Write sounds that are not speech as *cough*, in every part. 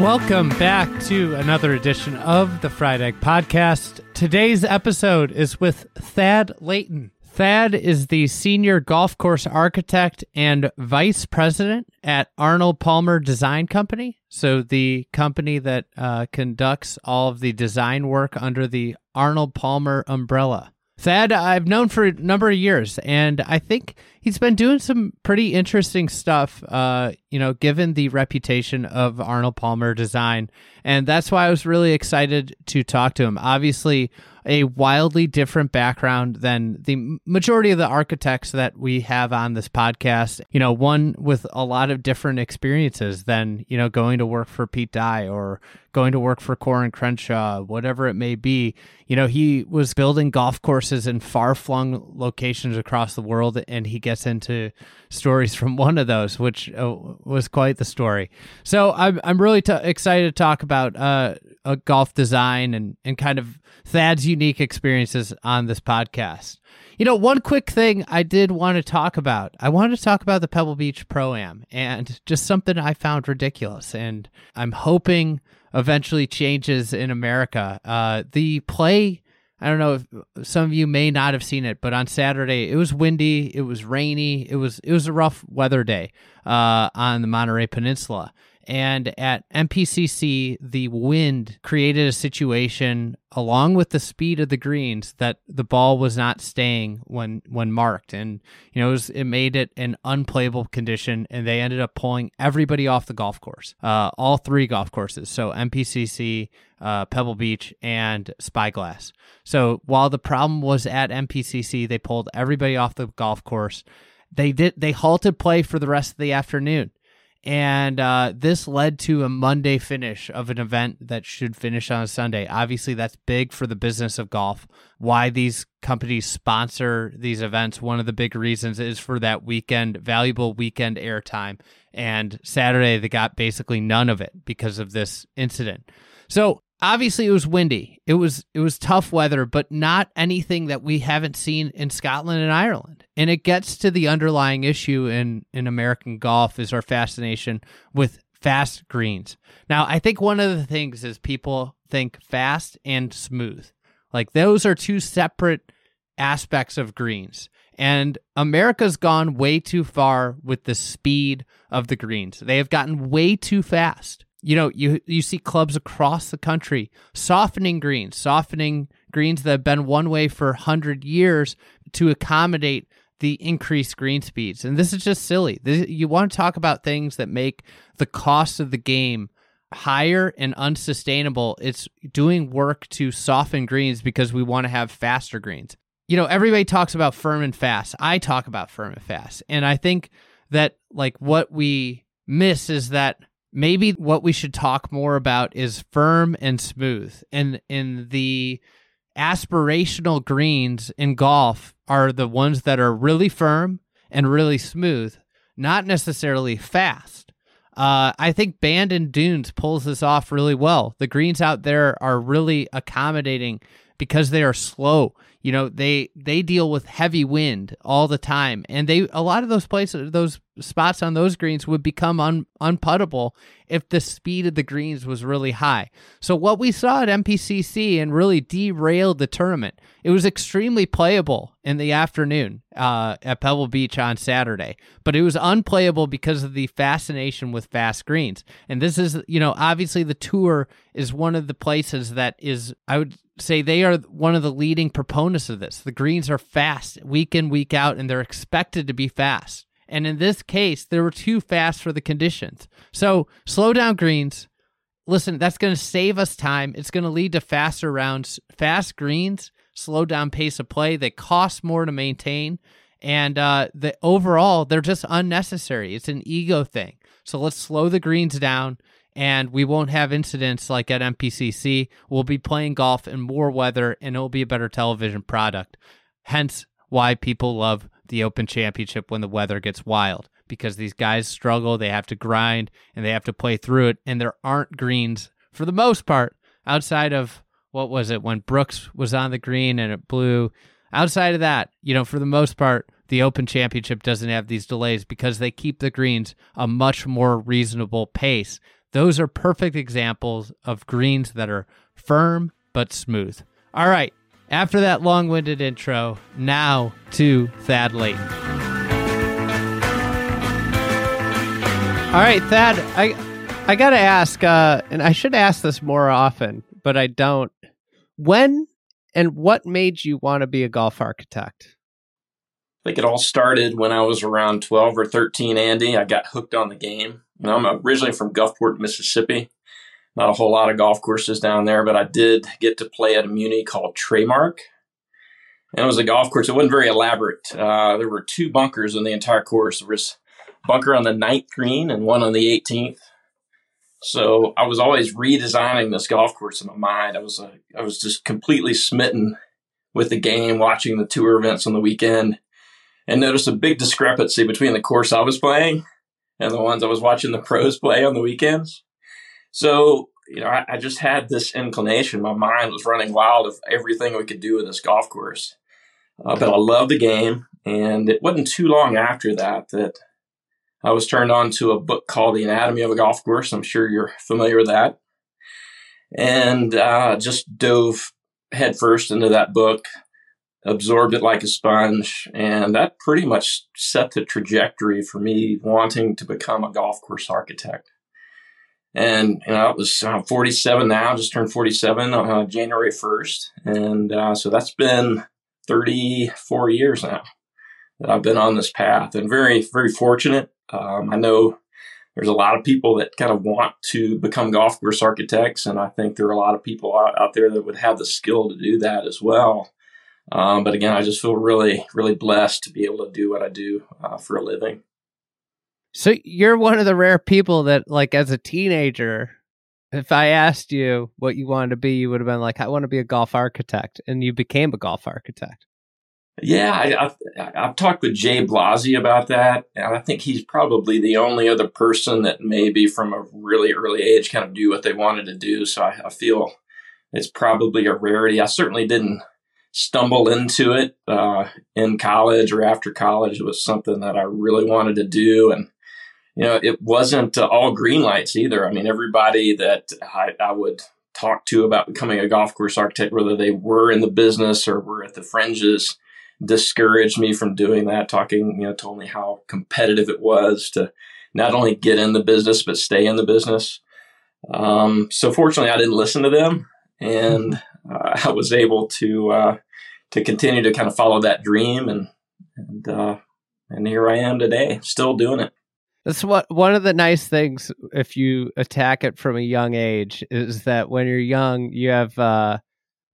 Welcome back to another edition of the Fried Egg Podcast. Today's episode is with Thad Layton. Thad is the senior golf course architect and vice president at Arnold Palmer Design Company. So, the company that uh, conducts all of the design work under the Arnold Palmer umbrella. Thad, I've known for a number of years, and I think he's been doing some pretty interesting stuff, uh, you know, given the reputation of Arnold Palmer design. And that's why I was really excited to talk to him. Obviously, a wildly different background than the majority of the architects that we have on this podcast. You know, one with a lot of different experiences than, you know, going to work for Pete Dye or going to work for Coore and Crenshaw, whatever it may be. You know, he was building golf courses in far flung locations across the world, and he gets into stories from one of those, which uh, was quite the story. So I'm, I'm really t- excited to talk about uh, a golf design and, and kind of Thad's unique experiences on this podcast. You know, one quick thing I did want to talk about. I wanted to talk about the Pebble Beach Pro Am and just something I found ridiculous. And I'm hoping eventually changes in America. Uh, the play, I don't know if some of you may not have seen it, but on Saturday it was windy, it was rainy, it was it was a rough weather day uh, on the Monterey Peninsula. And at MPCC, the wind created a situation, along with the speed of the greens, that the ball was not staying when when marked, and you know it, was, it made it an unplayable condition, and they ended up pulling everybody off the golf course, uh, all three golf courses, so mpcc uh, Pebble Beach, and Spyglass. So while the problem was at mpcc they pulled everybody off the golf course. They did. They halted play for the rest of the afternoon and uh, this led to a Monday finish of an event that should finish on a Sunday. Obviously, that's big for the business of golf. Why these companies sponsor these events, one of the big reasons is for that weekend, valuable weekend airtime. And Saturday, they got basically none of it because of this incident. So obviously it was windy. It was it was tough weather, but not anything that we haven't seen in Scotland and Ireland. And it gets to the underlying issue in in American golf is our fascination with fast greens. Now, I think one of the things is people think fast and smooth. Like those are two separate aspects of greens. And America's gone way too far with the speed of the greens. They have gotten way too fast you know, you you see clubs across the country softening greens, softening greens that have been one way for 100 years to accommodate the increased green speeds. And this is just silly. This, you want to talk about things that make the cost of the game higher and unsustainable. It's doing work to soften greens because we want to have faster greens. You know, everybody talks about firm and fast. I talk about firm and fast. And I think that like what we miss is that maybe what we should talk more about is firm and smooth. And in the aspirational greens in golf are the ones that are really firm and really smooth, not necessarily fast. Uh, I think Bandon Dunes pulls this off really well. The greens out there are really accommodating because they are slow you know they they deal with heavy wind all the time and they a lot of those places those spots on those greens would become un, unputtable if the speed of the greens was really high so what we saw at MPCC and really derailed the tournament it was extremely playable in the afternoon uh, at pebble beach on saturday but it was unplayable because of the fascination with fast greens and this is you know obviously the tour is one of the places that is i would say they are one of the leading proponents of this. The greens are fast week in, week out, and they're expected to be fast. And in this case, they were too fast for the conditions. So slow down greens. Listen, that's going to save us time. It's going to lead to faster rounds. Fast greens slow down pace of play. They cost more to maintain. And uh, the overall, they're just unnecessary. It's an ego thing. So let's slow the greens down and we won't have incidents like at MPCC. We'll be playing golf in more weather and it'll be a better television product. Hence why people love the Open Championship when the weather gets wild because these guys struggle, they have to grind and they have to play through it and there aren't greens for the most part outside of what was it when Brooks was on the green and it blew outside of that, you know, for the most part the Open Championship doesn't have these delays because they keep the greens a much more reasonable pace. Those are perfect examples of greens that are firm but smooth. All right, after that long winded intro, now to Thad Layton. All right, Thad, I I gotta ask, uh, and I should ask this more often, but I don't. When and what made you want to be a golf architect? I think it all started when I was around 12 or 13, Andy. I got hooked on the game. I'm originally from Gulfport, Mississippi. Not a whole lot of golf courses down there, but I did get to play at a muni called Tramark. And it was a golf course. It wasn't very elaborate. Uh, there were two bunkers in the entire course. There was bunker on the ninth green and one on the 18th. So I was always redesigning this golf course in my mind. I was I was just completely smitten with the game, watching the tour events on the weekend, and noticed a big discrepancy between the course I was playing and the ones I was watching the pros play on the weekends. So you know, I, I just had this inclination. My mind was running wild of everything we could do with this golf course. Uh, but I love the game, and it wasn't too long after that that I was turned on to a book called The Anatomy of a Golf Course. I'm sure you're familiar with that. And uh, just dove headfirst into that book, absorbed it like a sponge, and that pretty much set the trajectory for me wanting to become a golf course architect. And you know, it was uh, 47 now, just turned 47 on uh, January 1st, and uh, so that's been 34 years now that I've been on this path, and very, very fortunate um, I know there's a lot of people that kind of want to become golf course architects, and I think there are a lot of people out, out there that would have the skill to do that as well. Um, but again, I just feel really, really blessed to be able to do what I do uh, for a living. So you're one of the rare people that, like, as a teenager, if I asked you what you wanted to be, you would have been like, "I want to be a golf architect," and you became a golf architect. Yeah, I, I, have talked with Jay Blasi about that, and I think he's probably the only other person that maybe from a really early age kind of do what they wanted to do. So I, I feel it's probably a rarity. I certainly didn't stumble into it uh, in college or after college. It was something that I really wanted to do, and you know, it wasn't uh, all green lights either. I mean, everybody that I, I would talk to about becoming a golf course architect, whether they were in the business or were at the fringes discouraged me from doing that, talking, you know, told me how competitive it was to not only get in the business, but stay in the business. Um, so fortunately, I didn't listen to them and uh, *laughs* I was able to, uh, to continue to kind of follow that dream and, and, uh, and here I am today, still doing it. That's what one of the nice things if you attack it from a young age is that when you're young, you have uh,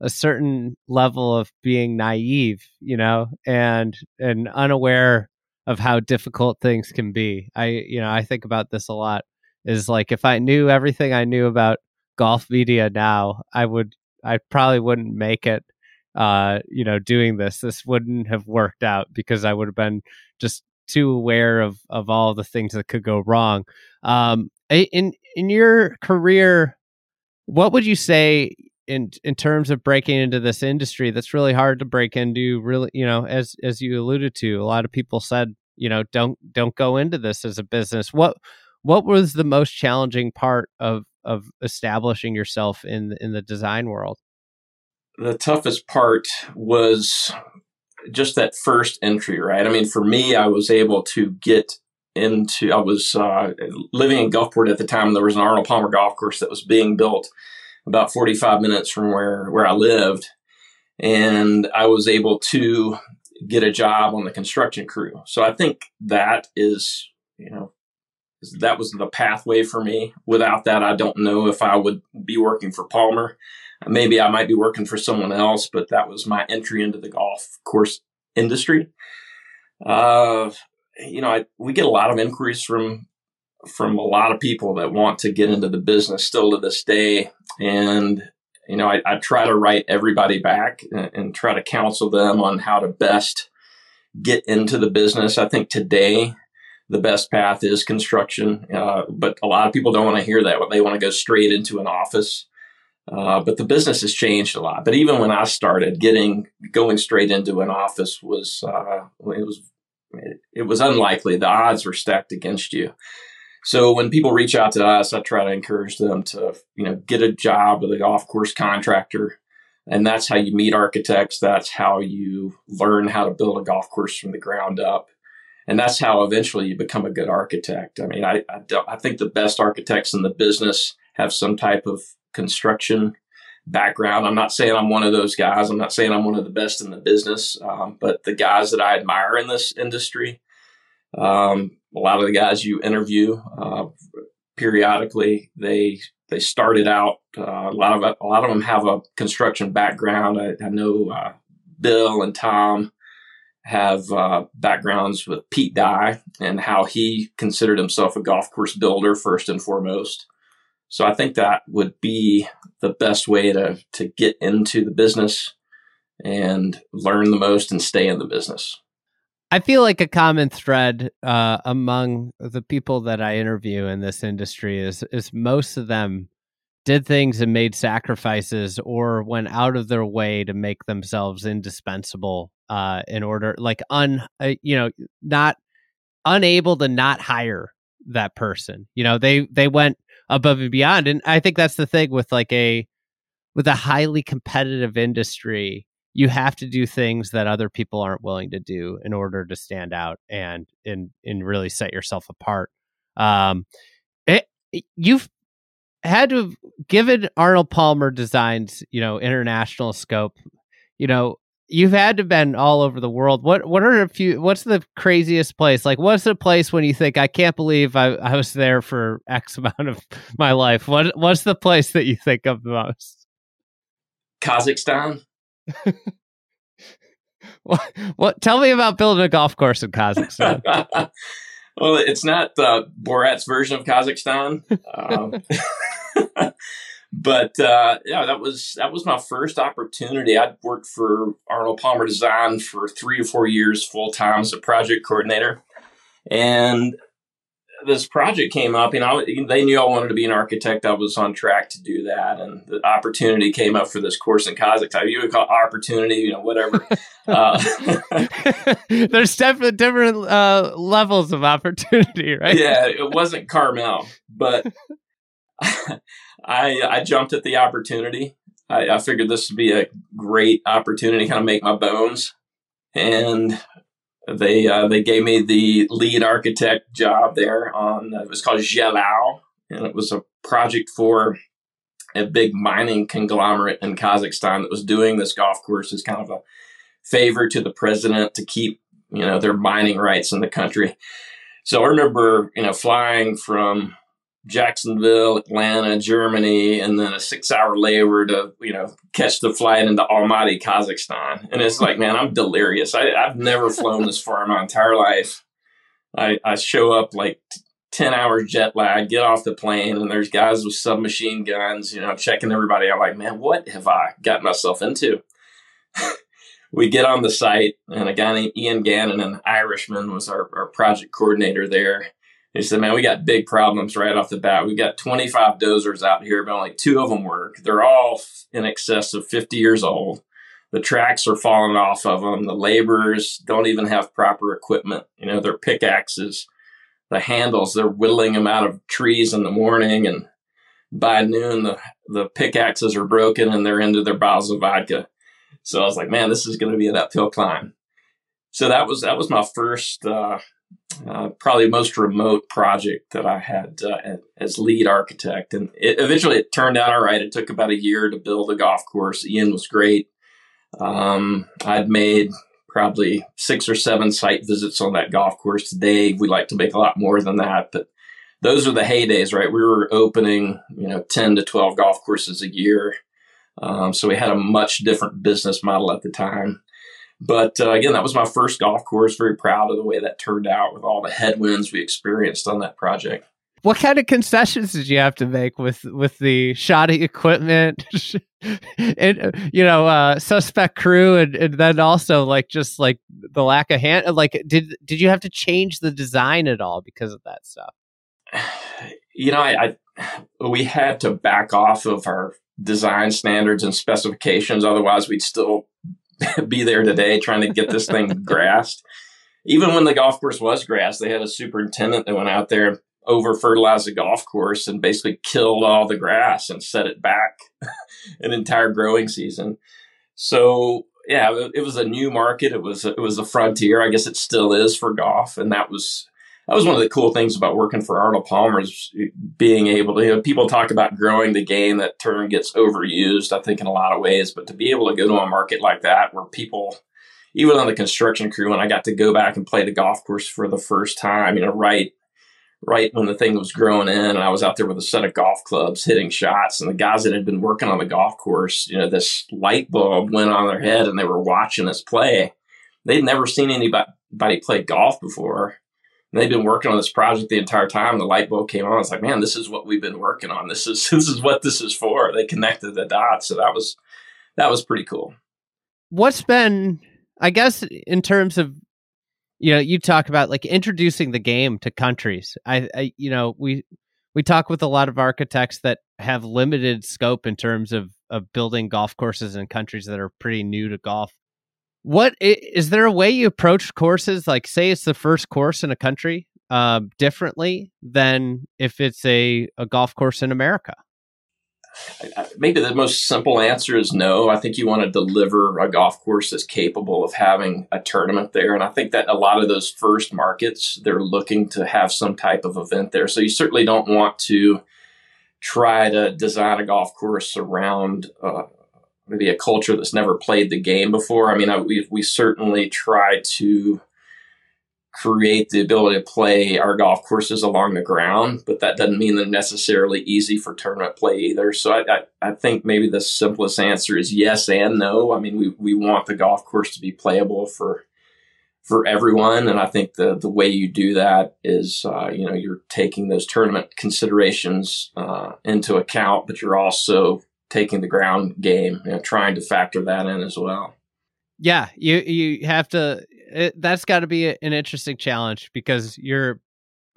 a certain level of being naive, you know, and and unaware of how difficult things can be. I you know, I think about this a lot is like if I knew everything I knew about golf media now, I would I probably wouldn't make it uh, you know, doing this. This wouldn't have worked out because I would have been just too aware of of all the things that could go wrong. Um in in your career, what would you say in in terms of breaking into this industry that's really hard to break into really you know as as you alluded to a lot of people said you know don't don't go into this as a business what what was the most challenging part of of establishing yourself in in the design world the toughest part was just that first entry right i mean for me i was able to get into i was uh, living in gulfport at the time there was an arnold palmer golf course that was being built about 45 minutes from where, where I lived. And I was able to get a job on the construction crew. So I think that is, you know, that was the pathway for me. Without that, I don't know if I would be working for Palmer. Maybe I might be working for someone else, but that was my entry into the golf course industry. Uh, you know, I, we get a lot of inquiries from from a lot of people that want to get into the business still to this day, and you know, I, I try to write everybody back and, and try to counsel them on how to best get into the business. I think today the best path is construction, uh, but a lot of people don't want to hear that. They want to go straight into an office. Uh, but the business has changed a lot. But even when I started, getting going straight into an office was uh, it was it, it was unlikely. The odds were stacked against you. So when people reach out to us, I try to encourage them to, you know, get a job with a golf course contractor. And that's how you meet architects. That's how you learn how to build a golf course from the ground up. And that's how eventually you become a good architect. I mean, I, I, I think the best architects in the business have some type of construction background. I'm not saying I'm one of those guys. I'm not saying I'm one of the best in the business. Um, but the guys that I admire in this industry, um, a lot of the guys you interview uh, periodically, they they started out. Uh, a lot of a lot of them have a construction background. I, I know uh, Bill and Tom have uh, backgrounds with Pete Dye and how he considered himself a golf course builder first and foremost. So I think that would be the best way to to get into the business and learn the most and stay in the business. I feel like a common thread uh, among the people that I interview in this industry is is most of them did things and made sacrifices or went out of their way to make themselves indispensable uh, in order, like un, uh, you know, not unable to not hire that person. You know, they they went above and beyond, and I think that's the thing with like a with a highly competitive industry you have to do things that other people aren't willing to do in order to stand out and and and really set yourself apart. Um, it, you've had to have given Arnold Palmer designs, you know, international scope. You know, you've had to been all over the world. What what are a few? What's the craziest place? Like, what's the place when you think I can't believe I, I was there for X amount of *laughs* my life? What what's the place that you think of the most? Kazakhstan. *laughs* what, what? Tell me about building a golf course in Kazakhstan. *laughs* well, it's not uh, Borat's version of Kazakhstan, um, but uh, yeah, that was that was my first opportunity. I'd worked for Arnold Palmer Design for three or four years full time as a project coordinator, and this project came up, you know, they knew I wanted to be an architect. I was on track to do that, and the opportunity came up for this course in Kazakhstan. You would call opportunity, you know, whatever. *laughs* uh, *laughs* There's definitely different uh, levels of opportunity, right? Yeah, it wasn't Carmel, but *laughs* I I jumped at the opportunity. I, I figured this would be a great opportunity, to kind of make my bones, and they uh, they gave me the lead architect job there on uh, it was called Zhailjau, and it was a project for a big mining conglomerate in Kazakhstan that was doing this golf course as kind of a favor to the president to keep you know their mining rights in the country. So I remember you know flying from Jacksonville, Atlanta, Germany, and then a six hour layover to, you know, catch the flight into Almaty, Kazakhstan. And it's like, man, I'm delirious. I, have never flown this far in my entire life. I, I show up like 10 hours jet lag, get off the plane, and there's guys with submachine guns, you know, checking everybody out. Like, man, what have I got myself into? *laughs* we get on the site, and a guy named Ian Gannon, an Irishman, was our, our project coordinator there he said, man, we got big problems right off the bat. We've got 25 dozers out here, but only two of them work. They're all in excess of 50 years old. The tracks are falling off of them. The laborers don't even have proper equipment. You know, their pickaxes, the handles, they're whittling them out of trees in the morning. And by noon, the, the pickaxes are broken and they're into their bottles of vodka. So I was like, man, this is going to be an uphill climb. So that was, that was my first, uh, uh, probably most remote project that I had uh, as lead architect. And it, eventually it turned out all right. It took about a year to build a golf course. Ian was great. Um, I'd made probably six or seven site visits on that golf course. Today, we like to make a lot more than that, but those are the heydays, right? We were opening, you know, 10 to 12 golf courses a year. Um, so we had a much different business model at the time. But uh, again, that was my first golf course. Very proud of the way that turned out with all the headwinds we experienced on that project. What kind of concessions did you have to make with with the shoddy equipment, *laughs* and you know, uh, suspect crew, and, and then also like just like the lack of hand? Like, did did you have to change the design at all because of that stuff? *sighs* You know, I, I we had to back off of our design standards and specifications. Otherwise, we'd still *laughs* be there today trying to get this thing *laughs* grassed. Even when the golf course was grass, they had a superintendent that went out there and over fertilized the golf course and basically killed all the grass and set it back *laughs* an entire growing season. So yeah, it was a new market. It was it was a frontier. I guess it still is for golf, and that was that was one of the cool things about working for Arnold Palmer is being able to, you know, people talk about growing the game. That term gets overused, I think, in a lot of ways. But to be able to go to a market like that where people, even on the construction crew, when I got to go back and play the golf course for the first time, you know, right, right when the thing was growing in, and I was out there with a set of golf clubs hitting shots, and the guys that had been working on the golf course, you know, this light bulb went on their head, and they were watching us play. They'd never seen anybody play golf before and they've been working on this project the entire time. The light bulb came on. It's like, man, this is what we've been working on. This is *laughs* this is what this is for. They connected the dots. So that was that was pretty cool. What's been, I guess, in terms of you know, you talk about like introducing the game to countries. I, I you know, we we talk with a lot of architects that have limited scope in terms of of building golf courses in countries that are pretty new to golf what is there a way you approach courses like say it's the first course in a country uh, differently than if it's a, a golf course in America? Maybe the most simple answer is no. I think you want to deliver a golf course that's capable of having a tournament there. And I think that a lot of those first markets, they're looking to have some type of event there. So you certainly don't want to try to design a golf course around uh, maybe a culture that's never played the game before. I mean, I, we we certainly try to create the ability to play our golf courses along the ground, but that doesn't mean they're necessarily easy for tournament play either. So I, I, I, think maybe the simplest answer is yes and no. I mean, we, we want the golf course to be playable for for everyone, and I think the the way you do that is uh, you know you're taking those tournament considerations uh, into account, but you're also taking the ground game, you know, trying to factor that in as well. Yeah, you you have to. It, that's got to be a, an interesting challenge because you're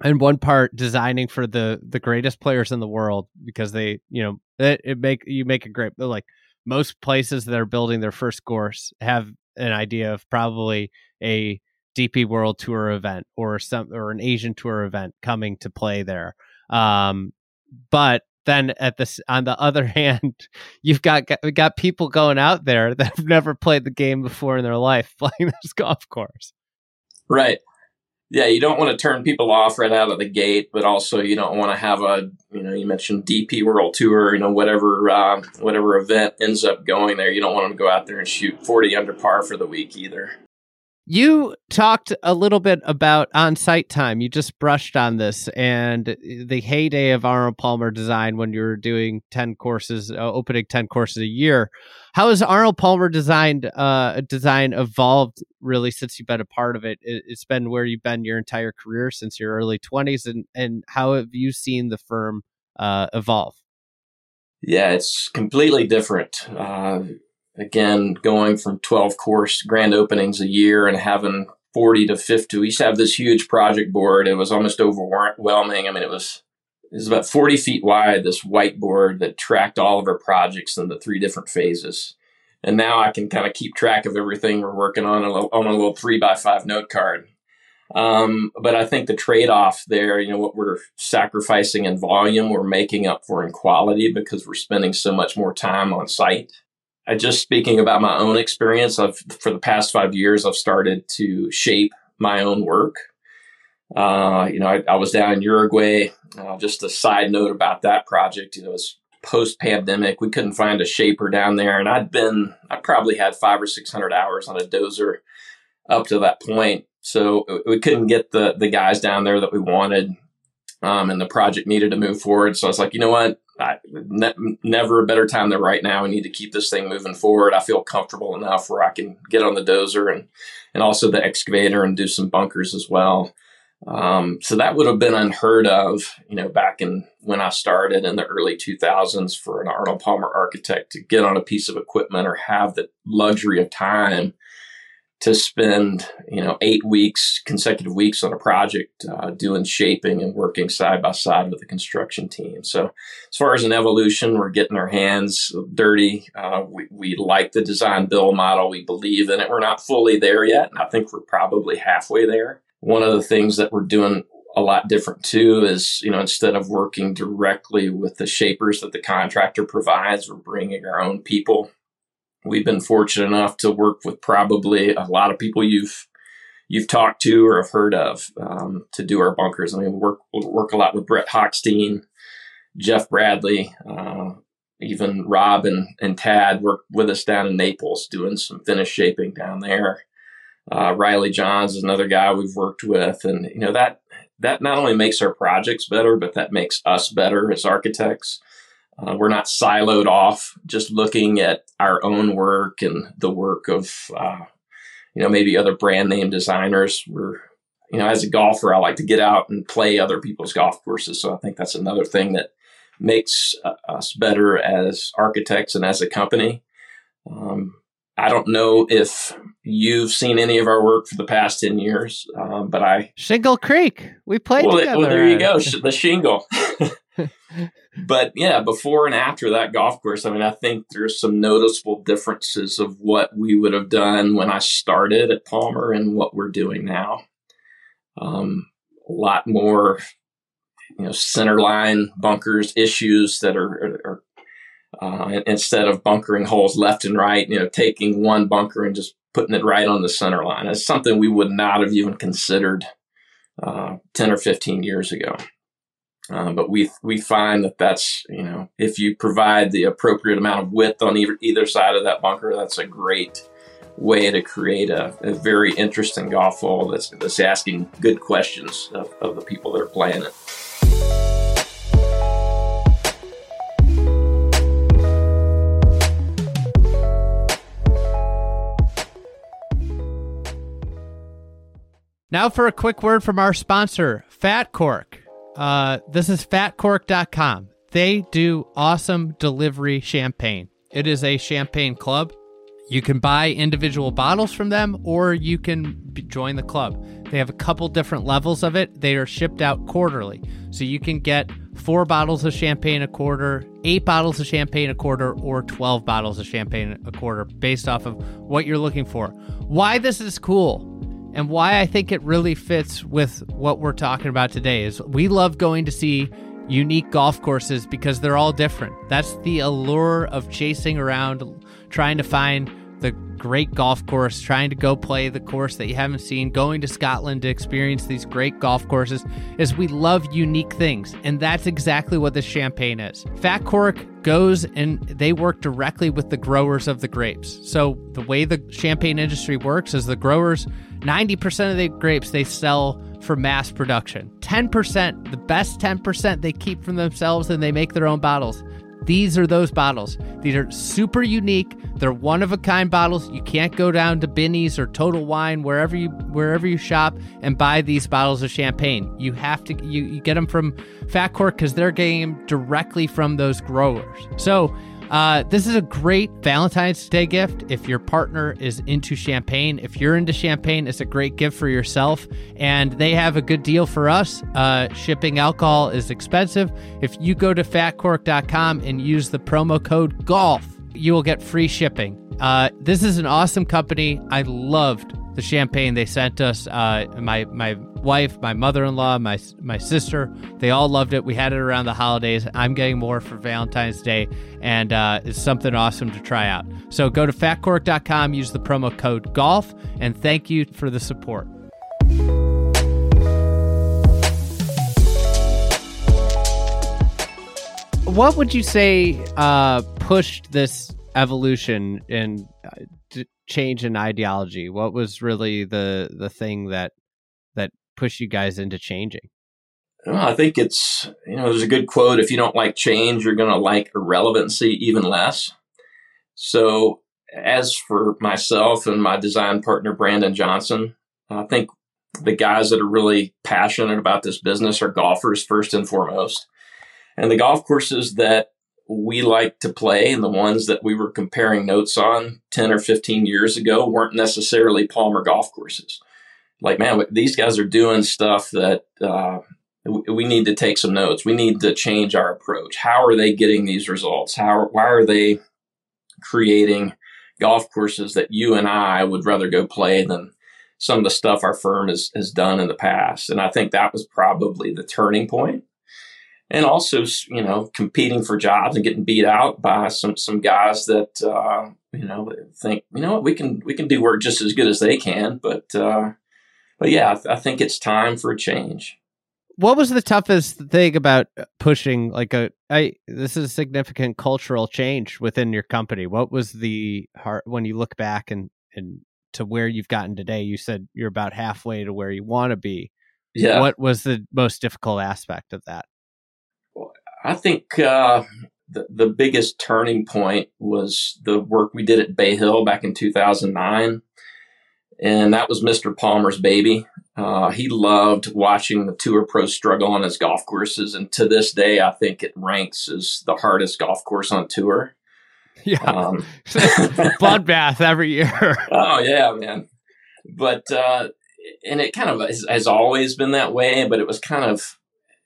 in one part designing for the the greatest players in the world because they you know it, it make you make a great like most places that are building their first course have an idea of probably a DP World Tour event or some or an Asian Tour event coming to play there. Um, but then at this on the other *laughs* hand you've got got people going out there *laughs* that have never played the game before in their life *laughs* playing this golf course. Right. Yeah you don't want to turn people off right out of the gate but also you don't want to have a you know you mentioned dp world tour you know whatever uh, whatever event ends up going there you don't want them to go out there and shoot 40 under par for the week either you talked a little bit about on site time. You just brushed on this and the heyday of Arnold Palmer design when you were doing 10 courses, uh, opening 10 courses a year. How has Arnold Palmer designed uh, design evolved really since you've been a part of it? It's been where you've been your entire career since your early 20s. And, and how have you seen the firm uh, evolve? Yeah, it's completely different. Uh, again, going from 12 course grand openings a year and having 40 to 50. We used to have this huge project board. It was almost overwhelming. I mean, it was, it was about 40 feet wide, this whiteboard that tracked all of our projects in the three different phases. And now I can kind of keep track of everything we're working on, a little, on a little three by five note card. Um, but I think the trade off there, you know, what we're sacrificing in volume, we're making up for in quality because we're spending so much more time on site. I just speaking about my own experience, I've for the past five years, I've started to shape my own work. Uh, you know, I, I, was down in Uruguay. Uh, just a side note about that project. You know, it's post pandemic. We couldn't find a shaper down there, and I'd been, I probably had five or six hundred hours on a dozer up to that point. So we couldn't get the the guys down there that we wanted. Um, and the project needed to move forward. So I was like, you know what? I, ne- never a better time than right now. We need to keep this thing moving forward. I feel comfortable enough where I can get on the dozer and and also the excavator and do some bunkers as well. Um, so that would have been unheard of, you know, back in when I started in the early 2000s for an Arnold Palmer architect to get on a piece of equipment or have the luxury of time to spend, you know, eight weeks, consecutive weeks on a project, uh, doing shaping and working side by side with the construction team. So, as far as an evolution, we're getting our hands dirty. Uh, we, we like the design build model. We believe in it. We're not fully there yet. And I think we're probably halfway there. One of the things that we're doing a lot different too is, you know, instead of working directly with the shapers that the contractor provides, we're bringing our own people We've been fortunate enough to work with probably a lot of people you've you've talked to or have heard of um, to do our bunkers. I mean, we work we work a lot with Brett Hochstein, Jeff Bradley, uh, even Rob and, and Tad work with us down in Naples doing some finish shaping down there. Uh, Riley Johns is another guy we've worked with, and you know that that not only makes our projects better, but that makes us better as architects. Uh, we're not siloed off, just looking at our own work and the work of, uh, you know, maybe other brand name designers. We're, you know, as a golfer, I like to get out and play other people's golf courses. So I think that's another thing that makes uh, us better as architects and as a company. Um, I don't know if you've seen any of our work for the past 10 years, um, but I. Shingle Creek. We played well, together. Well, there you go. The shingle. *laughs* but yeah, before and after that golf course, I mean, I think there's some noticeable differences of what we would have done when I started at Palmer and what we're doing now. Um, a lot more, you know, center line bunkers issues that are, are, uh, instead of bunkering holes left and right, you know, taking one bunker and just putting it right on the center line. It's something we would not have even considered uh, 10 or 15 years ago. Uh, but we we find that that's you know if you provide the appropriate amount of width on either either side of that bunker, that's a great way to create a, a very interesting golf hole that's, that's asking good questions of, of the people that are playing it. Now for a quick word from our sponsor, Fat Cork. Uh, this is fatcork.com. They do awesome delivery champagne. It is a champagne club. You can buy individual bottles from them or you can join the club. They have a couple different levels of it. They are shipped out quarterly. So you can get four bottles of champagne a quarter, eight bottles of champagne a quarter, or 12 bottles of champagne a quarter based off of what you're looking for. Why this is cool and why I think it really fits with what we're talking about today is we love going to see unique golf courses because they're all different. That's the allure of chasing around, trying to find the great golf course, trying to go play the course that you haven't seen, going to Scotland to experience these great golf courses is we love unique things. And that's exactly what this champagne is. Fat Cork goes and they work directly with the growers of the grapes. So the way the champagne industry works is the growers 90% of the grapes they sell for mass production. 10%, the best 10% they keep for themselves and they make their own bottles. These are those bottles. These are super unique. They're one of a kind bottles. You can't go down to Binny's or Total Wine wherever you wherever you shop and buy these bottles of champagne. You have to you, you get them from Fat Cork because they're getting them directly from those growers. So uh, this is a great Valentine's Day gift if your partner is into champagne. If you're into champagne, it's a great gift for yourself. And they have a good deal for us. Uh, shipping alcohol is expensive. If you go to fatcork.com and use the promo code GOLF, you will get free shipping. Uh, this is an awesome company. I loved the champagne they sent us. Uh, my my wife, my mother in law, my my sister, they all loved it. We had it around the holidays. I'm getting more for Valentine's Day, and uh, it's something awesome to try out. So go to fatcork.com, use the promo code GOLF, and thank you for the support. What would you say uh, pushed this evolution and uh, change in ideology? What was really the the thing that that pushed you guys into changing? Well, I think it's, you know, there's a good quote if you don't like change, you're going to like irrelevancy even less. So, as for myself and my design partner, Brandon Johnson, I think the guys that are really passionate about this business are golfers first and foremost. And the golf courses that we like to play and the ones that we were comparing notes on 10 or 15 years ago weren't necessarily Palmer golf courses. Like, man, these guys are doing stuff that uh, we need to take some notes. We need to change our approach. How are they getting these results? How, why are they creating golf courses that you and I would rather go play than some of the stuff our firm has, has done in the past? And I think that was probably the turning point and also you know competing for jobs and getting beat out by some some guys that uh, you know think you know what? We can we can do work just as good as they can. But uh, but yeah I, th- I think it's time for a change. What was the toughest thing about pushing like a i this is a significant cultural change within your company. What was the hard when you look back and and to where you've gotten today you said you're about halfway to where you want to be. Yeah. What was the most difficult aspect of that I think uh, the, the biggest turning point was the work we did at Bay Hill back in 2009. And that was Mr. Palmer's baby. Uh, he loved watching the tour pros struggle on his golf courses. And to this day, I think it ranks as the hardest golf course on tour. Yeah. Um, *laughs* Bloodbath every year. *laughs* oh, yeah, man. But, uh, and it kind of has, has always been that way, but it was kind of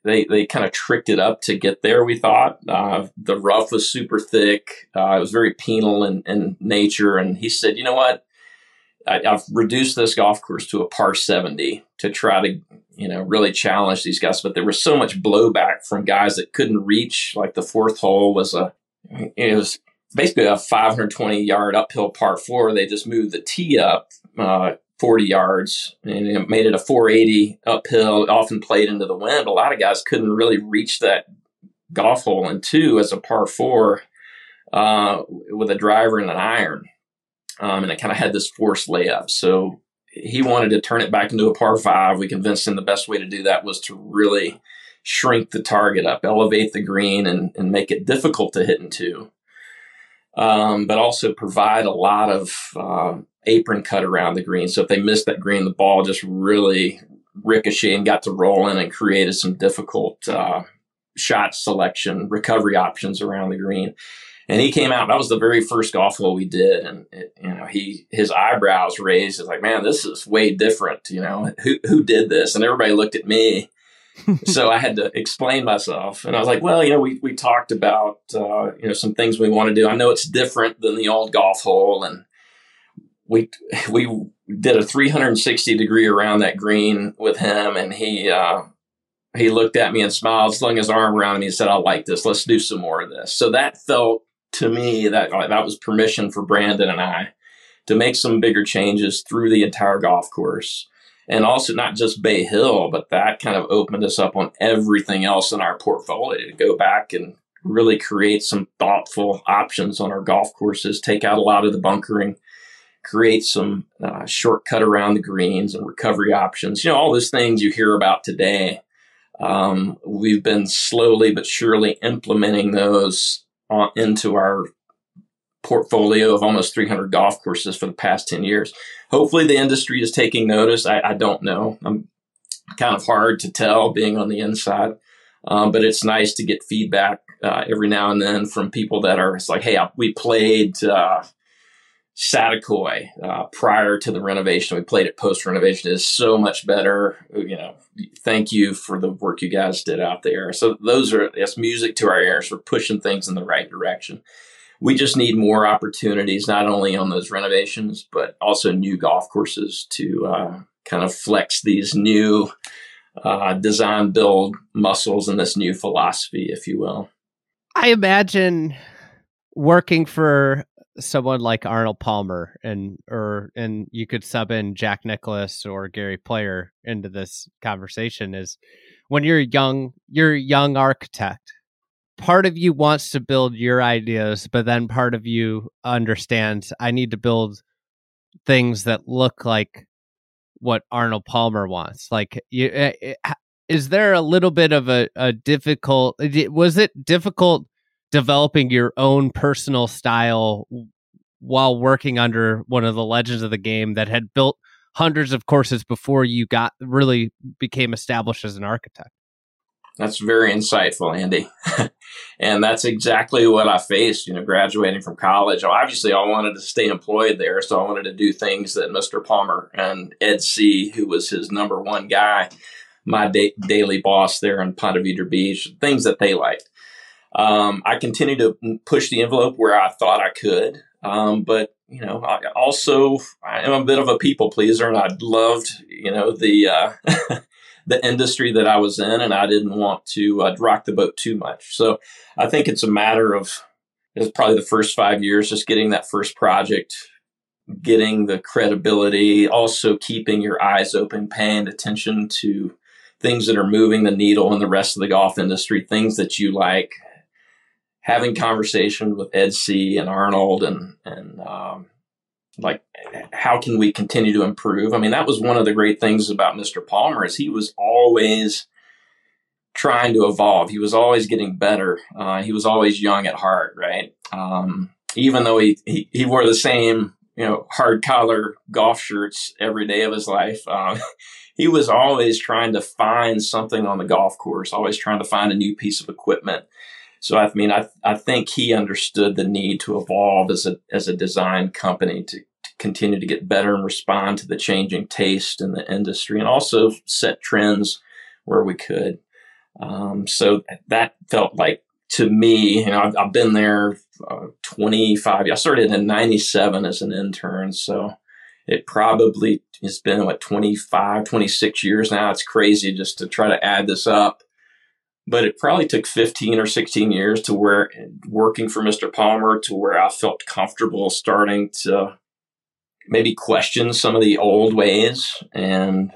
they they kind of tricked it up to get there. We thought uh, the rough was super thick. Uh, it was very penal in, in nature, and he said, "You know what? I, have reduced this golf course to a par seventy to try to you know really challenge these guys." But there was so much blowback from guys that couldn't reach. Like the fourth hole was a it was basically a 520 yard uphill par four. They just moved the tee up. Uh, 40 yards and it made it a 480 uphill, often played into the wind. A lot of guys couldn't really reach that golf hole in two as a par four uh, with a driver and an iron. Um, and it kind of had this forced layup. So he wanted to turn it back into a par five. We convinced him the best way to do that was to really shrink the target up, elevate the green, and, and make it difficult to hit in two. Um, but also provide a lot of uh, apron cut around the green. So if they missed that green, the ball just really ricocheted and got to rolling and created some difficult uh, shot selection, recovery options around the green. And he came out. That was the very first golf hole we did, and it, you know he his eyebrows raised. It's like, man, this is way different. You know, who who did this? And everybody looked at me. *laughs* so I had to explain myself, and I was like, well, you know, we we talked about uh, you know some things we want to do. I know it's different than the old golf hole, and we we did a 360 degree around that green with him, and he uh, he looked at me and smiled, slung his arm around me, and said, "I like this. Let's do some more of this." So that felt to me that that was permission for Brandon and I to make some bigger changes through the entire golf course. And also not just Bay Hill, but that kind of opened us up on everything else in our portfolio to go back and really create some thoughtful options on our golf courses, take out a lot of the bunkering, create some uh, shortcut around the greens and recovery options. You know, all those things you hear about today. Um, we've been slowly but surely implementing those on, into our portfolio of almost 300 golf courses for the past 10 years. Hopefully, the industry is taking notice. I, I don't know. I'm kind of hard to tell being on the inside, um, but it's nice to get feedback uh, every now and then from people that are. It's like, hey, I, we played. Uh, Saticoy uh, prior to the renovation. We played it post renovation. is so much better. You know, thank you for the work you guys did out there. So those are that's music to our ears. We're pushing things in the right direction. We just need more opportunities, not only on those renovations, but also new golf courses to uh, kind of flex these new uh, design build muscles and this new philosophy, if you will. I imagine working for someone like Arnold Palmer and or and you could sub in Jack Nicklaus or Gary Player into this conversation is when you're young you're a young architect. Part of you wants to build your ideas but then part of you understands I need to build things that look like what Arnold Palmer wants. Like you eh, eh, is there a little bit of a, a difficult was it difficult developing your own personal style while working under one of the legends of the game that had built hundreds of courses before you got really became established as an architect that's very insightful, Andy. *laughs* and that's exactly what I faced, you know, graduating from college. Obviously, I wanted to stay employed there. So I wanted to do things that Mr. Palmer and Ed Seay, who was his number one guy, my da- daily boss there in Ponte Vedra Beach, things that they liked. Um, I continued to push the envelope where I thought I could. Um, but you know, I also I am a bit of a people pleaser, and I loved you know the uh, *laughs* the industry that I was in, and I didn't want to uh, rock the boat too much. So I think it's a matter of it's probably the first five years, just getting that first project, getting the credibility, also keeping your eyes open, paying attention to things that are moving the needle in the rest of the golf industry, things that you like, having conversations with Ed Seay and Arnold and and um, like how can we continue to improve? I mean that was one of the great things about mr palmer is he was always trying to evolve. He was always getting better. Uh, he was always young at heart right? Um, even though he, he, he wore the same you know hard collar golf shirts every day of his life um, *laughs* he was always trying to find something on the golf course always trying to find a new piece of equipment so I mean, I I think he understood the need to evolve as a as a design company to, to continue to get better and respond to the changing taste in the industry, and also set trends where we could. Um, so that felt like to me, you know, I've, I've been there uh, 25. I started in 97 as an intern. So it probably has been what 25, 26 years now. It's crazy just to try to add this up but it probably took 15 or 16 years to where working for Mr. Palmer to where I felt comfortable starting to maybe question some of the old ways and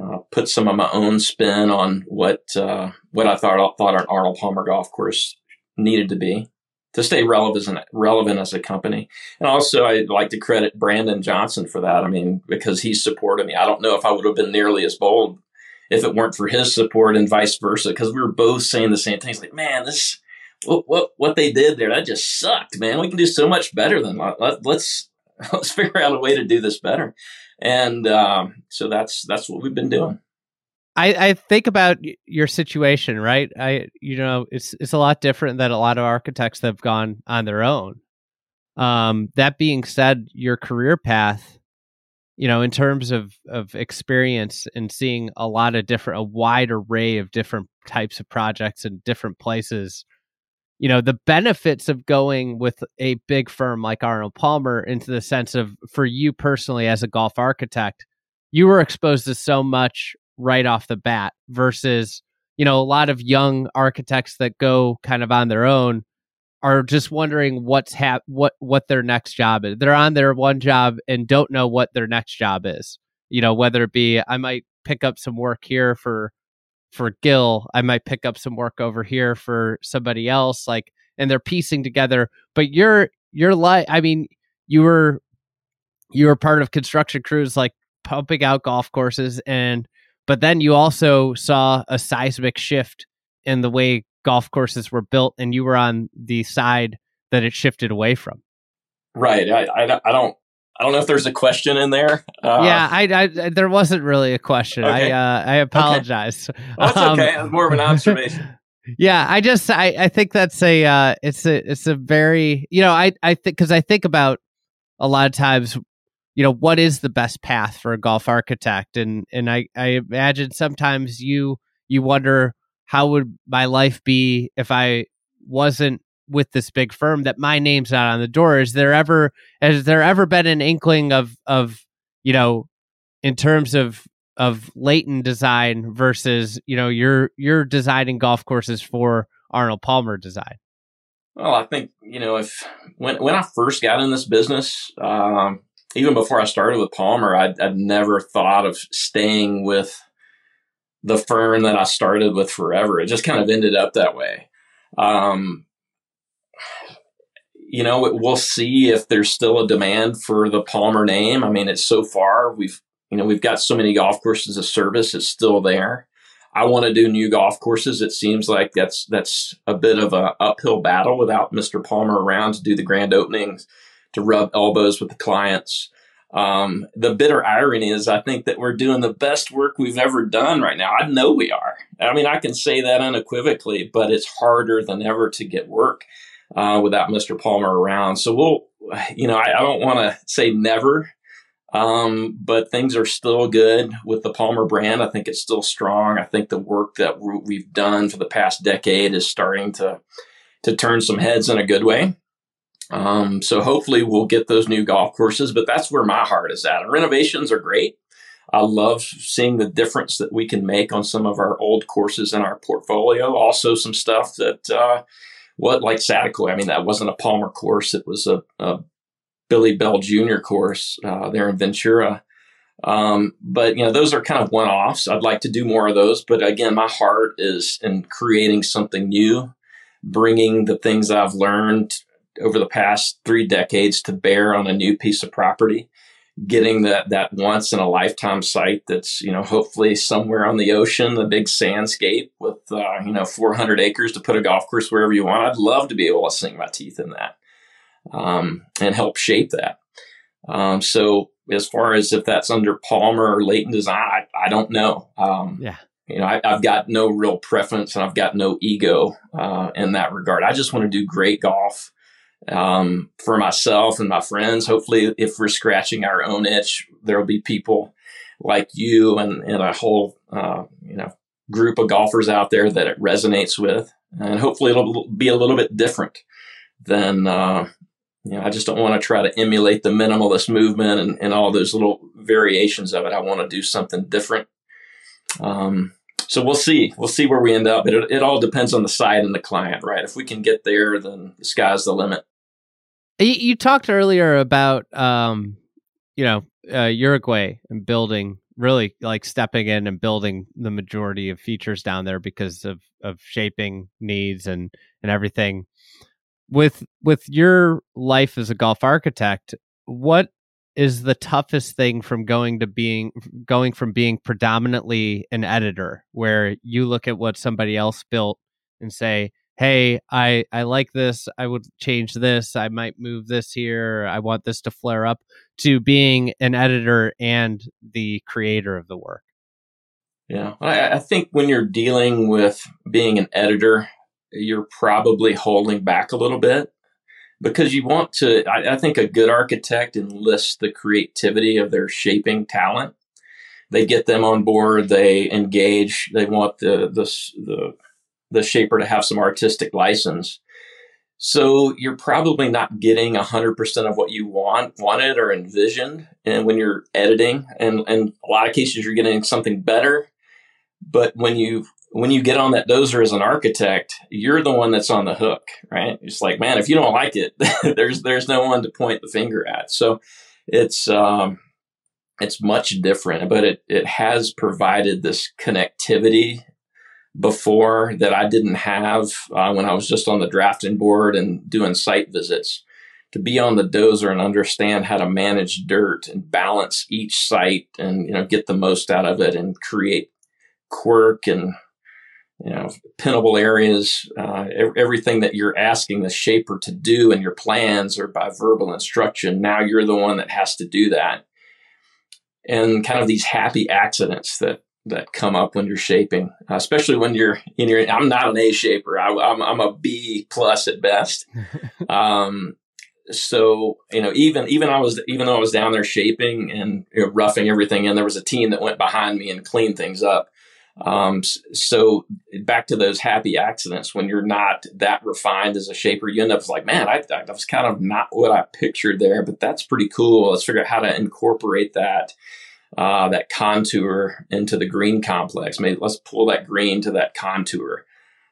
uh, put some of my own spin on what uh, what I thought thought an Arnold Palmer golf course needed to be to stay relevant relevant as a company. And also, I'd like to credit Brandon Johnson for that. I mean, because he supported me. I don't know if I would have been nearly as bold if it weren't for his support and vice versa, because we were both saying the same things. Like, man, this what what what they did there that just sucked, man. We can do so much better than let, us let's, *laughs* let's figure out a way to do this better. And um, so that's that's what we've been doing. I, I think about your situation, right? I you know it's it's a lot different than a lot of architects that have gone on their own. Um, that being said, your career path you know in terms of of experience and seeing a lot of different a wide array of different types of projects and different places you know the benefits of going with a big firm like Arnold Palmer into the sense of for you personally as a golf architect you were exposed to so much right off the bat versus you know a lot of young architects that go kind of on their own are just wondering what's hap- what what their next job is. They're on their one job and don't know what their next job is. You know, whether it be I might pick up some work here for for Gil, I might pick up some work over here for somebody else like and they're piecing together, but you're you're like I mean, you were you were part of construction crews like pumping out golf courses and but then you also saw a seismic shift in the way golf courses were built and you were on the side that it shifted away from. Right. I, I, I don't I don't know if there's a question in there. Uh, yeah, I, I, there wasn't really a question. Okay. I uh, I apologize. Okay. Well, that's um, okay. It's more of an observation. *laughs* yeah, I just I, I think that's a uh, it's a it's a very you know I I think because I think about a lot of times you know what is the best path for a golf architect and and I I imagine sometimes you you wonder how would my life be if I wasn't with this big firm that my name's not on the door? Is there ever has there ever been an inkling of of you know in terms of of Layton design versus you know you're you're designing golf courses for Arnold Palmer design? Well, I think you know if when when I first got in this business, um, even before I started with Palmer, I'd, I'd never thought of staying with the firm that I started with forever. It just kind of ended up that way. Um, you know, we'll see if there's still a demand for the Palmer name. I mean, it's so far we've you know we've got so many golf courses of service. It's still there. I want to do new golf courses. It seems like that's that's a bit of a uphill battle without Mr. Palmer around to do the grand openings, to rub elbows with the clients. Um, the bitter irony is, I think that we're doing the best work we've ever done right now. I know we are. I mean, I can say that unequivocally, but it's harder than ever to get work uh, without Mr. Palmer around. So we'll, you know, I, I don't want to say never um, but things are still good with the Palmer brand. I think it's still strong. I think the work that we've done for the past decade is starting to to turn some heads in a good way. Um, so hopefully we'll get those new golf courses, but that's where my heart is at. Renovations are great. I love seeing the difference that we can make on some of our old courses in our portfolio. Also, some stuff that, uh, what like Saticoy. I mean, that wasn't a Palmer course. It was a, a Billy Bell Jr. course uh, there in Ventura. Um, but you know, those are kind of one offs. I'd like to do more of those. But again, my heart is in creating something new, bringing the things I've learned over the past three decades to bear on a new piece of property, getting that that once in a lifetime site that's you know hopefully somewhere on the ocean, a big sandscape with uh, you know 400 acres to put a golf course wherever you want. I'd love to be able to sink my teeth in that um, and help shape that. Um, so as far as if that's under Palmer or Layton Design, I, I don't know. Um, yeah. You know, I, have got no real preference and I've got no ego uh, in that regard. I just want to do great golf um, for myself and my friends. Hopefully, if we're scratching our own itch, there will be people like you and, and a whole uh, you know group of golfers out there that it resonates with, and hopefully it'll be a little bit different than uh, you know, I just don't want to try to emulate the minimalist movement and, and all those little variations of it. I want to do something different. Um, so we'll see. We'll see where we end up. It, it all depends on the site and the client, right? If we can get there, then the sky's the limit. You, you talked earlier about, um, you know, uh, Uruguay and building, really like stepping in and building the majority of features down there because of of shaping needs and and everything with with your life as a golf architect, what is the toughest thing from going to being going from being predominantly an editor where you look at what somebody else built and say hey i i like this. I would change this. I might move this here. I want this to flare up to being an editor and the creator of the work. Yeah. I, I think when you're dealing with being an editor you're probably holding back a little bit because you want to. I, I, think a good architect enlists the creativity of their shaping talent. They get them on board. They engage. They want the the the, the shaper to have some artistic license. So you're probably not getting 100% of what you want, wanted or envisioned. And when you're editing, and, and a lot of cases you're getting something better. But when you when you get on that dozer as an architect, you're the one that's on the hook, right? It's like, man, if you don't like it, *laughs* there's there's no one to point the finger at. So it's um, it's much different, but it it has provided this connectivity before that I didn't have uh, when I was just on the drafting board and doing site visits. To be on the dozer and understand how to manage dirt and balance each site and you know get the most out of it and create quirk and you know, pinnable areas, uh, everything that you're asking the shaper to do in your plans or by verbal instruction. Now you're the one that has to do that. And kind of these happy accidents that that come up when you're shaping, especially when you're in your. I'm not an A shaper. I, am I'm, I'm a B plus at best. *laughs* um, so you know, even even I was even though I was down there shaping and you know, roughing everything in, there was a team that went behind me and cleaned things up. Um, so back to those happy accidents when you're not that refined as a shaper, you end up like, man, I, that was kind of not what I pictured there, but that's pretty cool. Let's figure out how to incorporate that, uh, that contour into the green complex. Maybe let's pull that green to that contour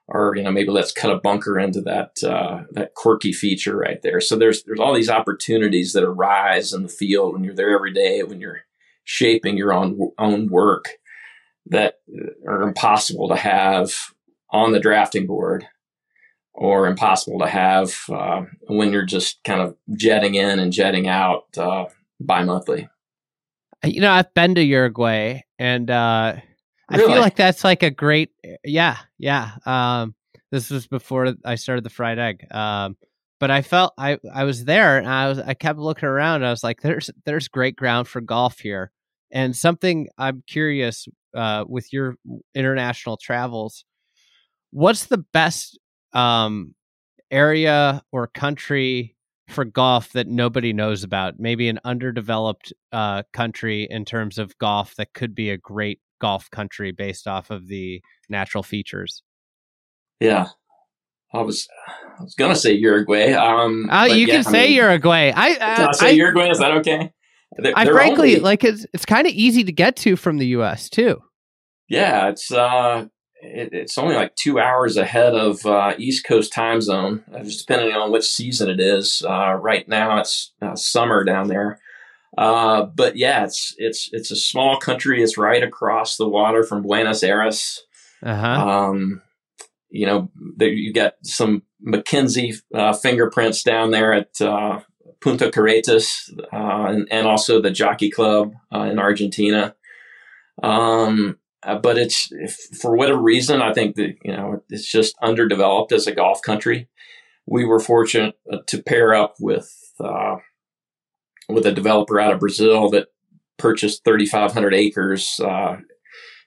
or, you know, maybe let's cut a bunker into that, uh, that quirky feature right there. So there's, there's all these opportunities that arise in the field when you're there every day, when you're shaping your own, own work that are impossible to have on the drafting board or impossible to have uh, when you're just kind of jetting in and jetting out uh, bi monthly. You know, I've been to Uruguay and uh, I feel like that's like a great, yeah, yeah. Um, this was before I started the fried egg. Um, but I felt I I was there and I was I kept looking around. I was like, there's there's great ground for golf here, and something I'm curious uh, with your international travels. What's the best um, area or country for golf that nobody knows about? Maybe an underdeveloped uh, country in terms of golf that could be a great golf country based off of the natural features. Yeah, I was I was gonna say Uruguay. Um, uh, you yeah, can I say mean, Uruguay. I uh, I say I, Uruguay. Is that okay? They're, I they're frankly only, like it's it's kind of easy to get to from the U.S. too. Yeah, it's uh, it, it's only like two hours ahead of uh, East Coast time zone, uh, just depending on which season it is. Uh, right now, it's uh, summer down there. Uh, but yeah, it's it's it's a small country. It's right across the water from Buenos Aires. Uh-huh. Um, you know, you got some Mackenzie uh, fingerprints down there at uh, Punta Carretas, uh, and, and, also the Jockey Club uh, in Argentina. Um, uh, but it's if, for whatever reason, I think that you know it's just underdeveloped as a golf country. We were fortunate uh, to pair up with with a developer out of Brazil that purchased 3,500 acres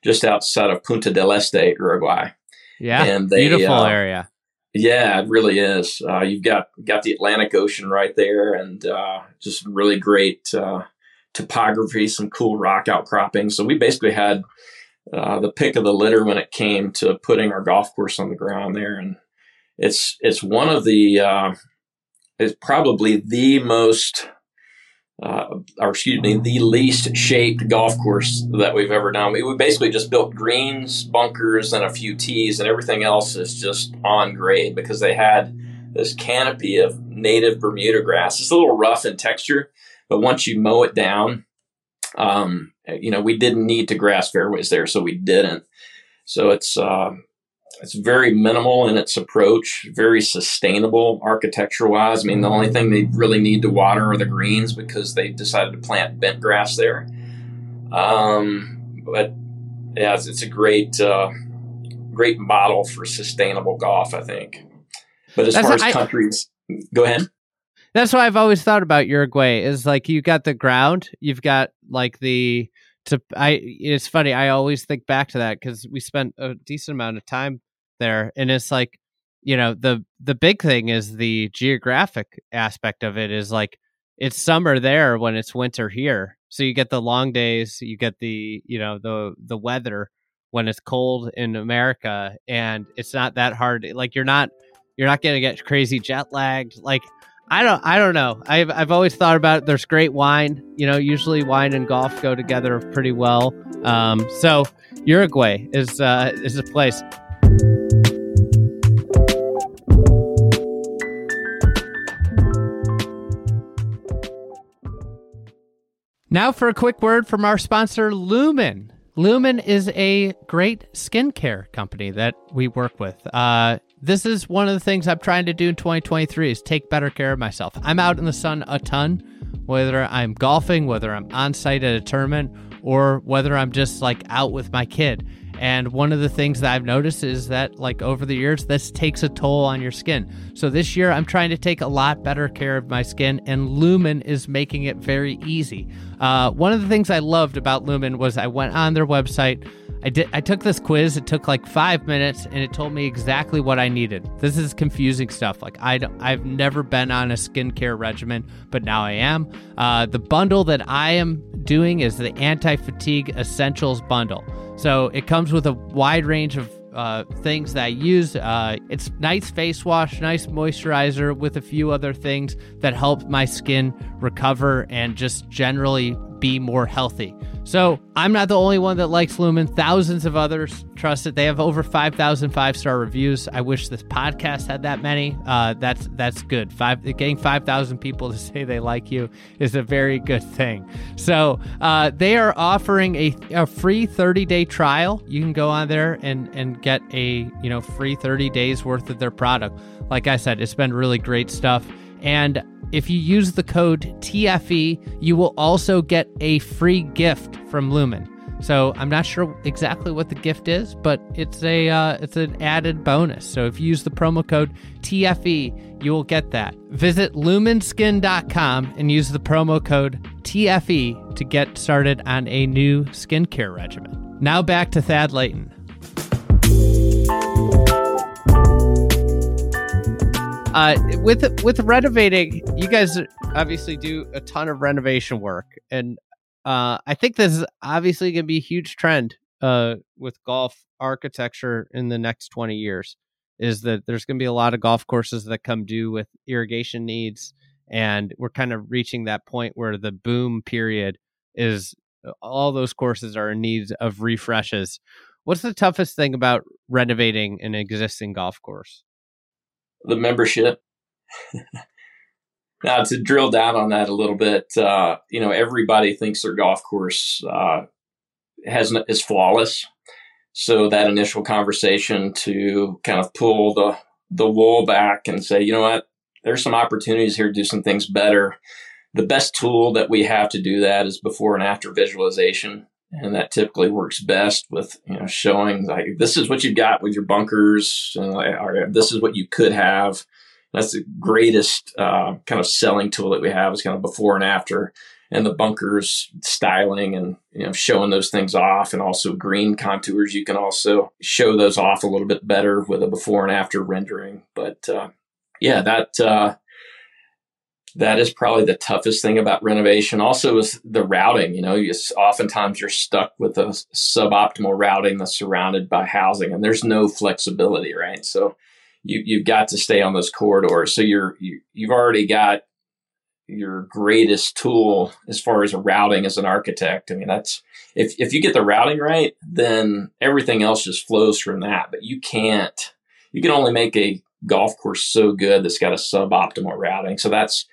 just outside of Punta del Este, Uruguay. Yeah, and they, beautiful uh, area. Yeah, it really is. Uh, you've got got the Atlantic Ocean right there, and uh, just really great uh, topography, some cool rock outcropping. So we basically had uh, the pick of the litter when it came to putting our golf course on the ground there, and it's it's one of the uh, it's probably the most uh, or excuse me, the least shaped golf course that we've ever done. We, we basically just built greens, bunkers, and a few tees, and everything else is just on grade because they had this canopy of native Bermuda grass. It's a little rough in texture, but once you mow it down, um, you know, we didn't need to grass fairways there, so we didn't. So it's uh, it's very minimal in its approach, very sustainable architecture wise. I mean, the only thing they really need to water are the greens because they decided to plant bent grass there. Um, but yeah, it's, it's a great, uh, great model for sustainable golf, I think. But as That's far as I, countries, go ahead. That's what I've always thought about Uruguay is like you got the ground, you've got like the to I it's funny I always think back to that because we spent a decent amount of time there and it's like you know the the big thing is the geographic aspect of it is like it's summer there when it's winter here. So you get the long days you get the you know the the weather when it's cold in america and it's not that hard like you're not you're not going to get crazy jet lagged like I don't I don't know. I've I've always thought about. There's great wine. You know, usually wine and golf go together pretty well. Um, so Uruguay is uh, is a place. Now, for a quick word from our sponsor, Lumen. Lumen is a great skincare company that we work with. Uh, this is one of the things I'm trying to do in 2023 is take better care of myself. I'm out in the sun a ton, whether I'm golfing, whether I'm on site at a tournament, or whether I'm just like out with my kid. And one of the things that I've noticed is that, like, over the years, this takes a toll on your skin. So this year, I'm trying to take a lot better care of my skin, and Lumen is making it very easy. Uh, one of the things I loved about Lumen was I went on their website. I did. I took this quiz. It took like five minutes, and it told me exactly what I needed. This is confusing stuff. Like I, I've never been on a skincare regimen, but now I am. Uh, the bundle that I am doing is the anti-fatigue essentials bundle. So it comes with a wide range of uh, things that I use. Uh, it's nice face wash, nice moisturizer with a few other things that help my skin recover and just generally be more healthy. So I'm not the only one that likes Lumen. Thousands of others trust it. They have over 5,000 five star reviews. I wish this podcast had that many. Uh, that's that's good. Five getting 5,000 people to *laughs* say they like you is a very good thing. So uh, they are offering a, a free 30 day trial. You can go on there and and get a you know free 30 days worth of their product. Like I said, it's been really great stuff. And if you use the code TFE, you will also get a free gift from Lumen. So I'm not sure exactly what the gift is, but it's a uh, it's an added bonus. So if you use the promo code TFE, you will get that. Visit lumenskin.com and use the promo code TFE to get started on a new skincare regimen. Now back to Thad Layton. Uh, with with renovating, you guys obviously do a ton of renovation work, and uh, I think this is obviously going to be a huge trend uh, with golf architecture in the next twenty years. Is that there's going to be a lot of golf courses that come due with irrigation needs, and we're kind of reaching that point where the boom period is uh, all those courses are in need of refreshes. What's the toughest thing about renovating an existing golf course? The membership. *laughs* now to drill down on that a little bit, uh, you know, everybody thinks their golf course uh, has is flawless. So that initial conversation to kind of pull the the wool back and say, you know what, there's some opportunities here to do some things better. The best tool that we have to do that is before and after visualization and that typically works best with you know showing like this is what you've got with your bunkers and this is what you could have. That's the greatest uh, kind of selling tool that we have is kind of before and after. And the bunkers styling and you know showing those things off and also green contours you can also show those off a little bit better with a before and after rendering. But uh, yeah that uh, that is probably the toughest thing about renovation. Also, is the routing. You know, you, oftentimes you're stuck with a suboptimal routing that's surrounded by housing, and there's no flexibility, right? So you you've got to stay on those corridors. So you're you, you've already got your greatest tool as far as a routing as an architect. I mean, that's if if you get the routing right, then everything else just flows from that. But you can't. You can only make a golf course so good that's got a suboptimal routing. So that's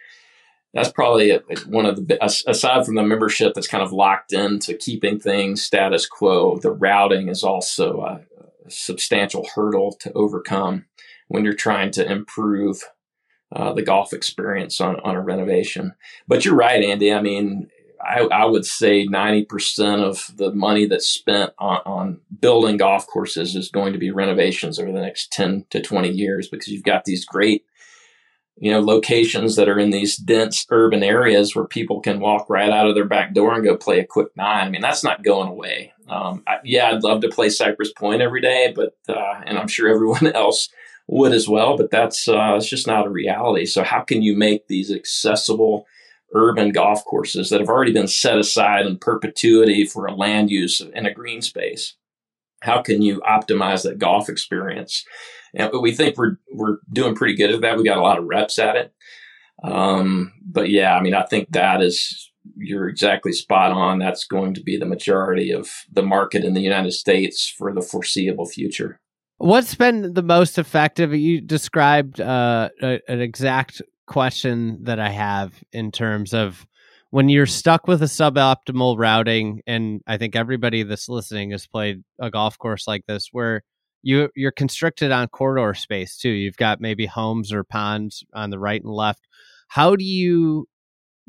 that's probably one of the aside from the membership that's kind of locked into keeping things status quo the routing is also a, a substantial hurdle to overcome when you're trying to improve uh, the golf experience on, on a renovation. But you're right andy. I mean I, I would say 90% of the money that's spent on, on building golf courses is going to be renovations over the next 10 to 20 years because you've got these great you know, locations that are in these dense urban areas where people can walk right out of their back door and go play a quick nine. I mean, that's not going away. Um, I, yeah, I'd love to play Cypress Point every day, but uh, and I'm sure *laughs* everyone else would as well. But that's uh, it's just not a reality. So how can you make these accessible urban golf courses that have already been set aside in perpetuity for a land use in a green space? How can you optimize that golf experience? And we think we're we're doing pretty good at that. We got a lot of reps at it. Um, but yeah, I mean, I think that is you're exactly spot on. That's going to be the majority of the market in the United States for the foreseeable future. What's been the most effective? You described uh, a, an exact question that I have in terms of when you're stuck with a suboptimal routing, and I think everybody that's listening has played a golf course like this, where you you're constricted on corridor space too. You've got maybe homes or ponds on the right and left. How do you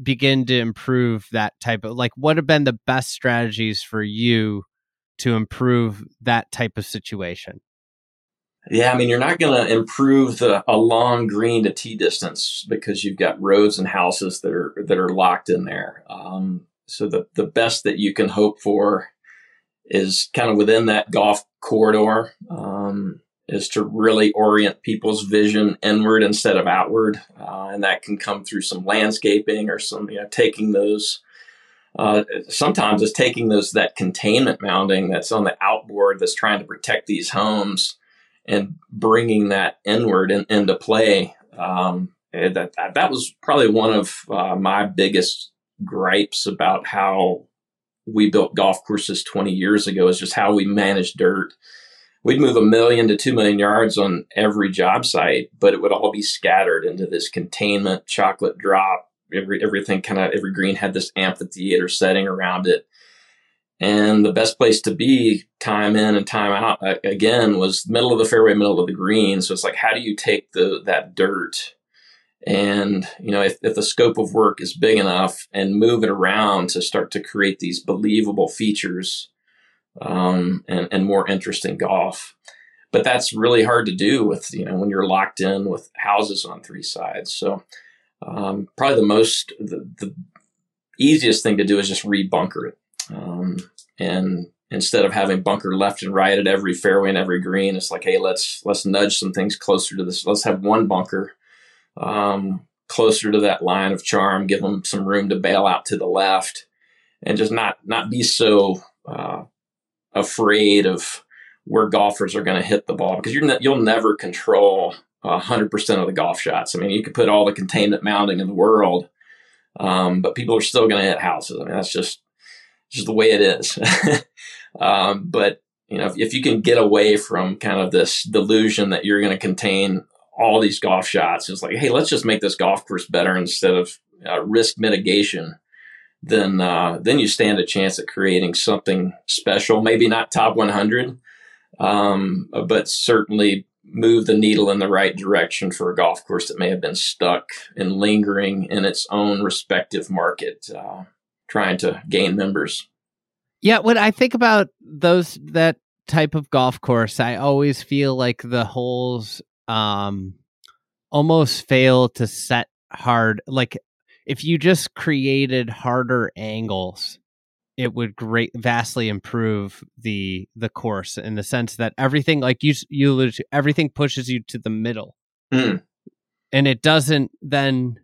begin to improve that type of like what have been the best strategies for you to improve that type of situation? Yeah, I mean, you're not going to improve the, a long green to tee distance because you've got roads and houses that are that are locked in there. Um, so the the best that you can hope for is kind of within that golf corridor um, is to really orient people's vision inward instead of outward. Uh, and that can come through some landscaping or some, you know, taking those. Uh, sometimes it's taking those that containment mounting that's on the outboard that's trying to protect these homes and bringing that inward in, into play. Um, that, that was probably one of uh, my biggest gripes about how we built golf courses 20 years ago is just how we manage dirt. We'd move a million to two million yards on every job site, but it would all be scattered into this containment chocolate drop. Every everything kind of every green had this amphitheater setting around it. And the best place to be time in and time out again was middle of the fairway, middle of the green. So it's like, how do you take the that dirt and, you know, if, if the scope of work is big enough and move it around to start to create these believable features um, and, and more interesting golf. But that's really hard to do with, you know, when you're locked in with houses on three sides. So um, probably the most, the, the easiest thing to do is just rebunker it. Um, and instead of having bunker left and right at every fairway and every green, it's like, hey, let's let's nudge some things closer to this. Let's have one bunker um, closer to that line of charm, give them some room to bail out to the left, and just not not be so uh, afraid of where golfers are going to hit the ball because ne- you'll never control hundred percent of the golf shots. I mean, you could put all the containment mounting in the world, um, but people are still going to hit houses. I mean, that's just just the way it is. *laughs* um, but you know, if, if, you can get away from kind of this delusion that you're going to contain all these golf shots, it's like, hey, let's just make this golf course better instead of uh, risk mitigation. Then, uh, then you stand a chance at creating something special. Maybe not top 100, um, but certainly move the needle in the right direction for a golf course that may have been stuck and lingering in its own respective market. Uh, trying to gain members. Yeah, when I think about those that type of golf course, I always feel like the holes um almost fail to set hard like if you just created harder angles it would great vastly improve the the course in the sense that everything like you you alluded to everything pushes you to the middle mm. and it doesn't then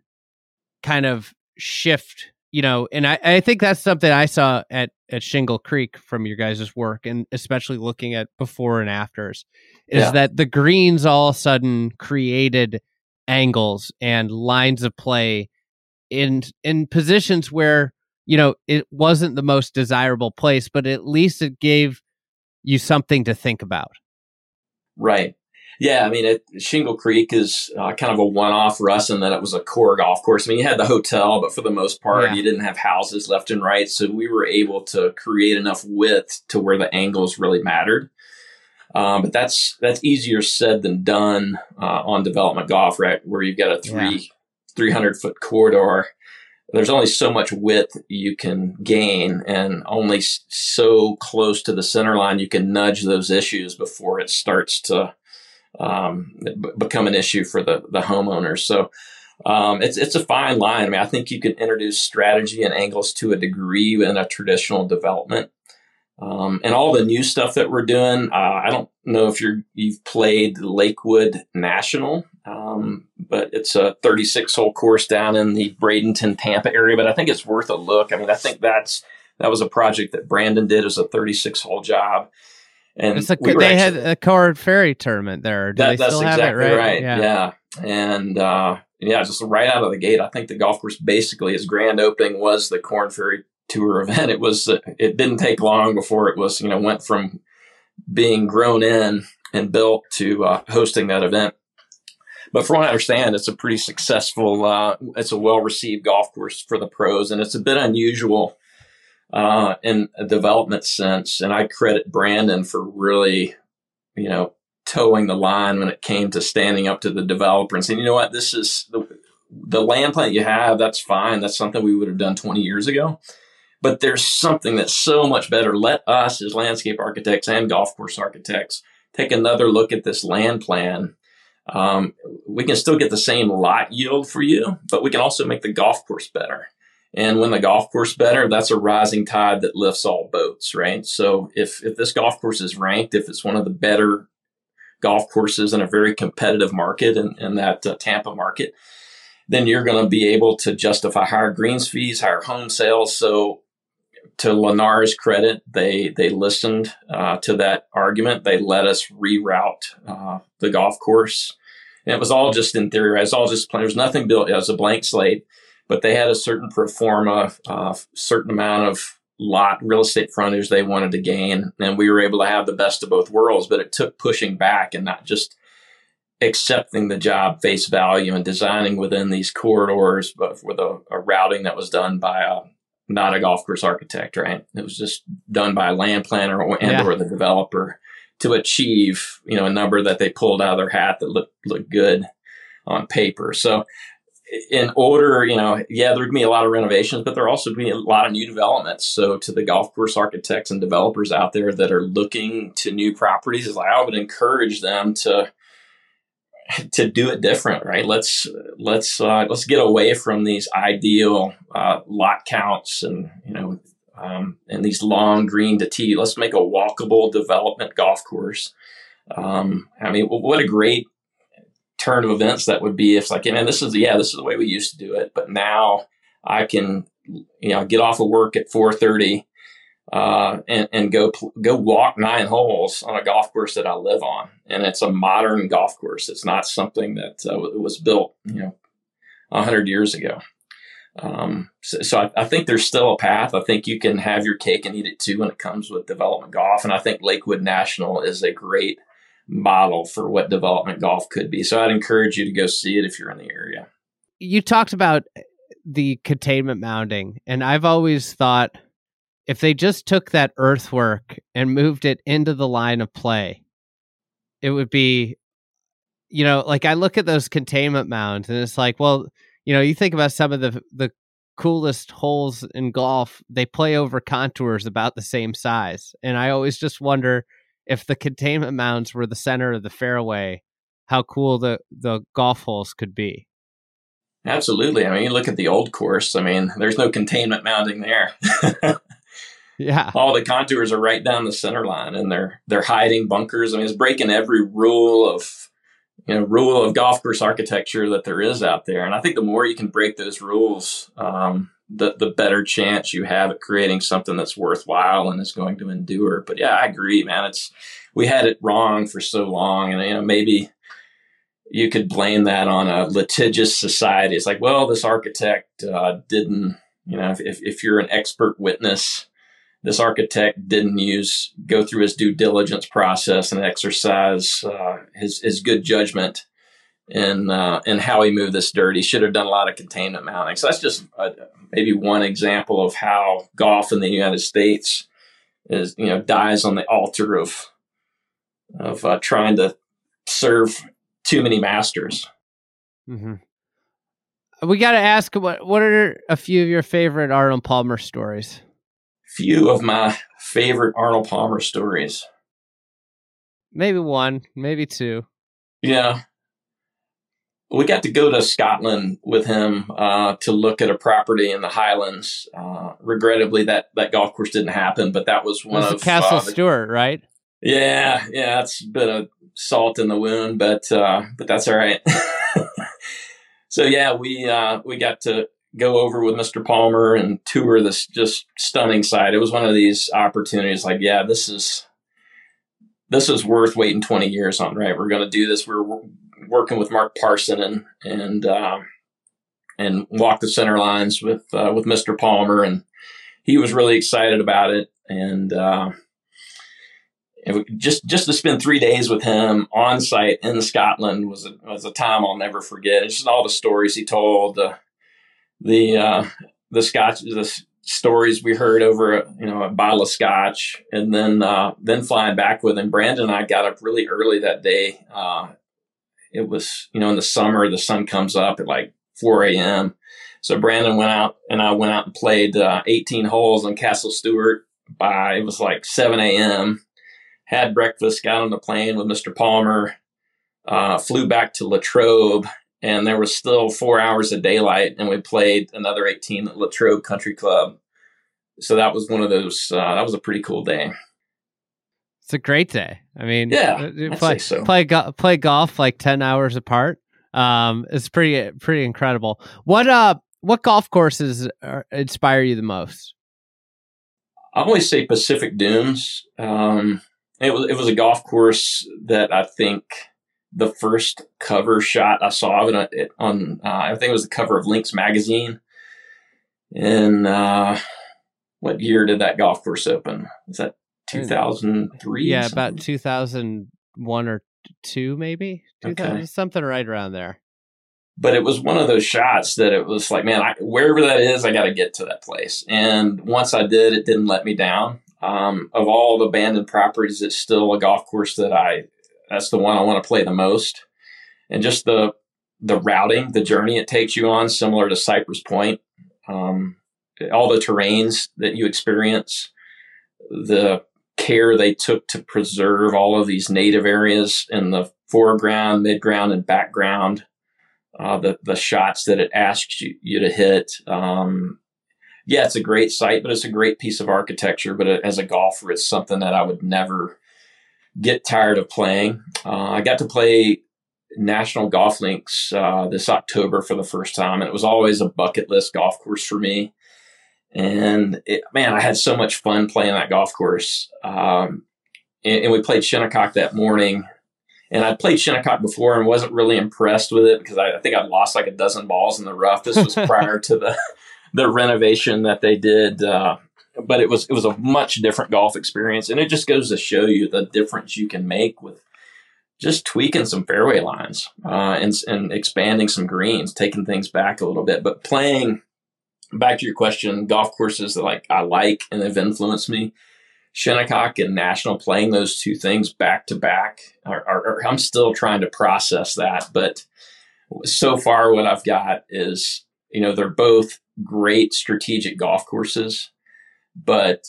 kind of shift you know, and I, I think that's something I saw at, at Shingle Creek from your guys' work, and especially looking at before and afters, is yeah. that the greens all of a sudden created angles and lines of play in in positions where you know it wasn't the most desirable place, but at least it gave you something to think about. Right. Yeah, I mean, it, Shingle Creek is uh, kind of a one-off for us in that it was a core golf course. I mean, you had the hotel, but for the most part, yeah. you didn't have houses left and right, so we were able to create enough width to where the angles really mattered. Um, but that's that's easier said than done uh, on development golf, right? Where you've got a three yeah. three hundred foot corridor. There's only so much width you can gain, and only so close to the center line you can nudge those issues before it starts to um, b- become an issue for the the homeowners. So um, it's it's a fine line. I mean, I think you can introduce strategy and angles to a degree in a traditional development. Um, and all the new stuff that we're doing, uh, I don't know if you're you've played Lakewood National, um, but it's a 36 hole course down in the Bradenton, Tampa area. But I think it's worth a look. I mean, I think that's that was a project that Brandon did as a 36 hole job. And it's a, we they actually, had a Korn Ferry tournament there. Do that, that's exactly right? right? Yeah. yeah. And uh, yeah, just right out of the gate, I think the golf course basically its grand opening was the Korn Ferry Tour event. It was uh, it didn't take long before it was you know went from being grown in and built to uh, hosting that event. But from what I understand, it's a pretty successful. Uh, it's a well received golf course for the pros, and it's a bit unusual uh, in a development sense. And I credit Brandon for really, you know, toeing the line when it came to standing up to the developer and saying, you know what, this is the, the land plan you have. That's fine. That's something we would have done 20 years ago. But there's something that's so much better. Let us, as landscape architects and golf course architects, take another look at this land plan. Um, we can still get the same lot yield for you, but we can also make the golf course better. And when the golf course better, that's a rising tide that lifts all boats, right? So if, if this golf course is ranked, if it's one of the better golf courses in a very competitive market in, in that uh, Tampa market, then you're going to be able to justify higher greens fees, higher home sales. So to Lennar's credit, they they listened uh, to that argument. They let us reroute uh, the golf course, and it was all just in theory. It was all just There was nothing built. It was a blank slate but they had a certain pro forma, uh, certain amount of lot real estate frontage they wanted to gain, and we were able to have the best of both worlds. But it took pushing back and not just accepting the job face value and designing within these corridors, but with a, a routing that was done by a not a golf course architect, right? It was just done by a land planner or, and yeah. or the developer to achieve, you know, a number that they pulled out of their hat that looked looked good on paper. So in order, you know, yeah, there'd be a lot of renovations, but there also be a lot of new developments. So to the golf course architects and developers out there that are looking to new properties, I would encourage them to *laughs* to do it different, right? Let's let's uh, let's get away from these ideal uh, lot counts and you know um, and these long green to tee. Let's make a walkable development golf course. Um, I mean, what a great turn of events that would be if like, man, this is yeah, this is the way we used to do it, but now I can you know get off of work at four thirty uh, and, and go go walk nine holes on a golf course that I live on, and it's a modern golf course. It's not something that uh, was built, you know, hundred years ago. Um, so, so I, I, think there's still a path. I think you can have your cake and eat it too when it comes with development golf, and I think Lakewood National is a great model for what development golf could be. So I'd encourage you to go see it if you're in the area. You talked about the containment mounding, and I've always thought if they just took that earthwork and moved it into the line of play, it would be, you know, like I look at those containment mounds and it's like, well, you know, you think about some of the the coolest holes in golf, they play over contours about the same size, and I always just wonder if the containment mounds were the center of the fairway, how cool the the golf holes could be. Absolutely. I mean, you look at the old course. I mean, there's no containment mounding there. *laughs* Yeah. All the contours are right down the center line and they're they're hiding bunkers. I mean, it's breaking every rule of you know, rule of golf course architecture that there is out there. And I think the more you can break those rules, um, the the better chance you have at creating something that's worthwhile and is going to endure. But yeah, I agree, man. It's we had it wrong for so long, and you know maybe you could blame that on a litigious society. It's like, well, this architect uh, didn't, you know, if, if you're an expert witness this architect didn't use go through his due diligence process and exercise uh, his his good judgment in uh, in how he moved this dirt. He should have done a lot of containment mounting. So that's just uh, maybe one example of how golf in the United States is you know dies on the altar of of uh, trying to serve too many masters. Mm-hmm. We got to ask what what are a few of your favorite Arnold Palmer stories? Few of my favorite Arnold Palmer stories. Maybe one, maybe two. Yeah. We got to go to Scotland with him uh, to look at a property in the Highlands. Uh, regrettably, that, that golf course didn't happen, but that was one was of Castle uh, Stuart, right? Yeah, yeah, it's a bit of salt in the wound, but uh, but that's all right. *laughs* so yeah, we uh, we got to go over with Mr. Palmer and tour this just stunning site. It was one of these opportunities like, yeah, this is this is worth waiting 20 years on, right? We're going to do this. We're working with Mark Parsinen and and uh, and walk the center lines with uh, with Mr. Palmer, and he was really excited about it. And uh, just just to spend three days with him on site in Scotland was a, was a time I'll never forget. It's just all the stories he told, the uh, the scotch the stories we heard over you know a bottle of scotch and then uh, then flying back with him brandon and i got up really early that day uh, it was you know in the summer the sun comes up at like 4 a.m so brandon went out and i went out and played uh, 18 holes on castle stuart by it was like 7 a.m had breakfast got on the plane with mr palmer uh, flew back to latrobe and there was still four hours of daylight, and we played another 18 at Latrobe Country Club. So that was one of those. Uh, that was a pretty cool day. It's a great day. I mean, yeah, uh, play so. play go- play golf like 10 hours apart. Um, it's pretty pretty incredible. What uh, what golf courses are, inspire you the most? I always say Pacific Dunes. Um, it was it was a golf course that I think the first cover shot I saw of it on, uh, I think it was the cover of Links magazine. In uh, what year did that golf course open? Was that 2003? Yeah, about 2001 or two, maybe. Okay. Something right around there. But it was one of those shots that it was like, man, I, wherever that is, I got to get to that place. And once I did, it didn't let me down. Um, of all the Bandon properties, it's still a golf course that I that's the one I want to play the most. And just the the routing, the journey it takes you on, similar to Cypress Point. Um, all the terrains that you experience, the care they took to preserve all of these native areas in the foreground, midground, and background. Uh, the the shots that it asks you, you to hit. Um, yeah, it's a great site, but it's a great piece of architecture. But as a golfer, it's something that I would never get tired of playing. Uh, I got to play National Golf Links uh, this October for the first time, and it was always a bucket list golf course for me. And it, man, I had so much fun playing that golf course. Um, and, and, we played Shinnecock that morning. And I'd played Shinnecock before and wasn't really impressed with it because I, I think I'd lost like a dozen balls in the rough. This was *laughs* prior to the the renovation that they did. Uh, but it was it was a much different golf experience, and it just goes to show you the difference you can make with just tweaking some fairway lines uh, and and expanding some greens, taking things back a little bit, but playing. Back to your question, golf courses that like I like and have influenced me. Shinnecock and National playing those two things back to back. I'm still trying to process that, but so far what I've got is you know they're both great strategic golf courses, but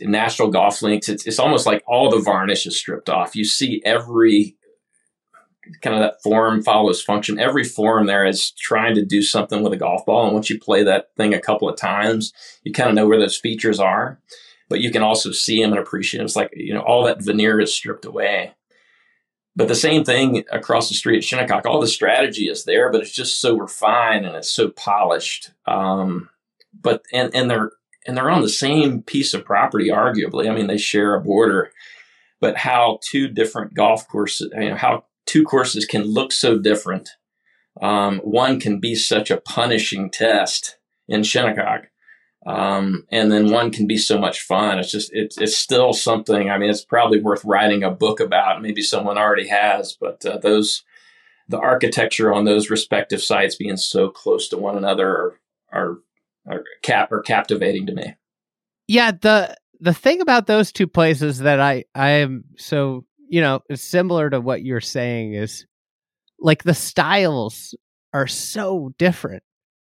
National Golf Links, it's, it's almost like all the varnish is stripped off. You see every kind of that form follows function. Every form there is trying to do something with a golf ball. And once you play that thing a couple of times, you kind of know where those features are, but you can also see them and appreciate them. It's like, you know, all that veneer is stripped away. But the same thing across the street at Shinnecock, all the strategy is there, but it's just so refined and it's so polished. Um, but and and they're and they're on the same piece of property, arguably. I mean, they share a border, but how two different golf courses, you know, how two courses can look so different. Um, one can be such a punishing test in Shinnecock, um, and then one can be so much fun. It's just it's it's still something. I mean, it's probably worth writing a book about. Maybe someone already has, but uh, those the architecture on those respective sites being so close to one another are are, are cap are captivating to me. Yeah the the thing about those two places that I I am so you know similar to what you're saying is like the styles are so different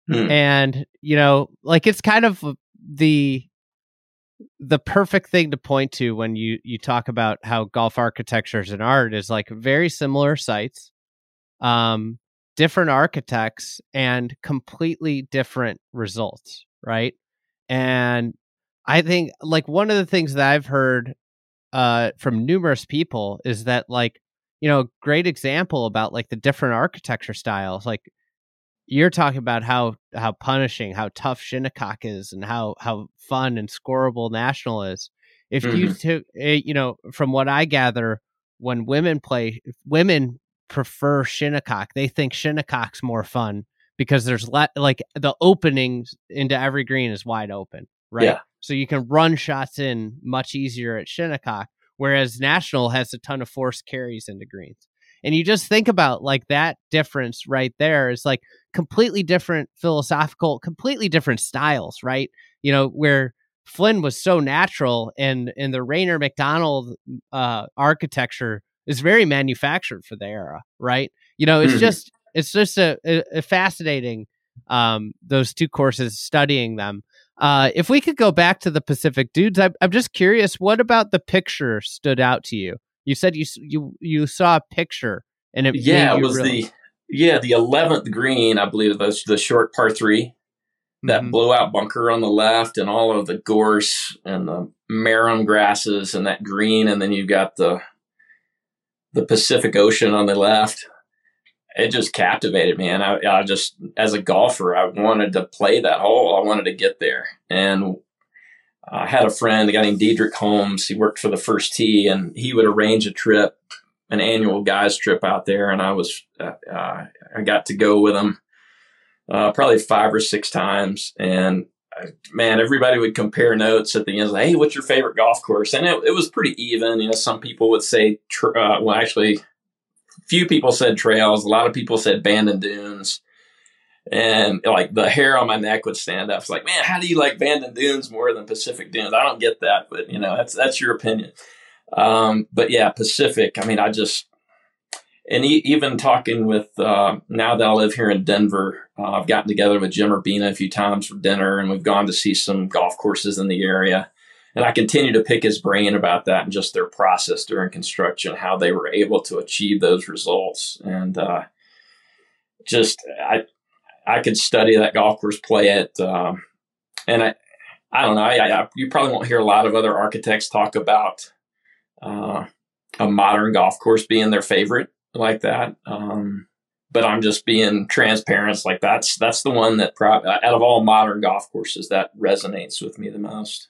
Hmm. And, you know, like it's kind of the the perfect thing to point to when you you talk about how golf architecture is an art is like very similar sites um different architects and completely different results right and i think like one of the things that i've heard uh from numerous people is that like you know great example about like the different architecture styles like you're talking about how how punishing, how tough Shinnecock is, and how how fun and scoreable National is. If mm-hmm. you took, eh, you know, from what I gather, when women play, women prefer Shinnecock. They think Shinnecock's more fun because there's le- like the openings into every green is wide open, right? Yeah. So you can run shots in much easier at Shinnecock, whereas National has a ton of forced carries into greens. And you just think about like that difference right there is like completely different philosophical, completely different styles, right? You know, where Flynn was so natural and and the Raynor Macdonald uh, architecture is very manufactured for the era, right? You know, it's mm-hmm. just it's just a, a, a fascinating um, those two courses studying them. Uh, if we could go back to the Pacific Dunes, I, I'm just curious, what about the picture stood out to you? You said you you you saw a picture and it yeah it was really... the yeah the eleventh green I believe the the short par three that mm-hmm. blowout bunker on the left and all of the gorse and the marram grasses and that green and then you've got the the Pacific Ocean on the left. It just captivated me, and I, I just as a golfer I wanted to play that hole. I wanted to get there, and I had a friend, a guy named Diedrich Holmes. He worked for the First Tee, and he would arrange a trip, an annual guys trip out there. And I was, uh, uh, I got to go with him uh, probably five or six times. And man, everybody would compare notes at the end. Like, hey, what's your favorite golf course? And it, it was pretty even. You know, some people would say, uh, well, actually, few people said trails. A lot of people said Bandon Dunes and like the hair on my neck would stand up. It's like, man, how do you like Bandon Dunes more than Pacific Dunes? I don't get that, but you know, that's that's your opinion. Um, but yeah, Pacific. I mean, I just and e- even talking with uh, now that I live here in Denver, uh, I've gotten together with Jim Urbina a few times for dinner, and we've gone to see some golf courses in the area. And I continue to pick his brain about that and just their process during construction, how they were able to achieve those results, and uh, just I I could study that golf course, play it, um, and I I don't know. I, I, you probably won't hear a lot of other architects talk about uh, a modern golf course being their favorite like that. Um, but I'm just being transparent. Like that's that's the one that pro- out of all modern golf courses that resonates with me the most.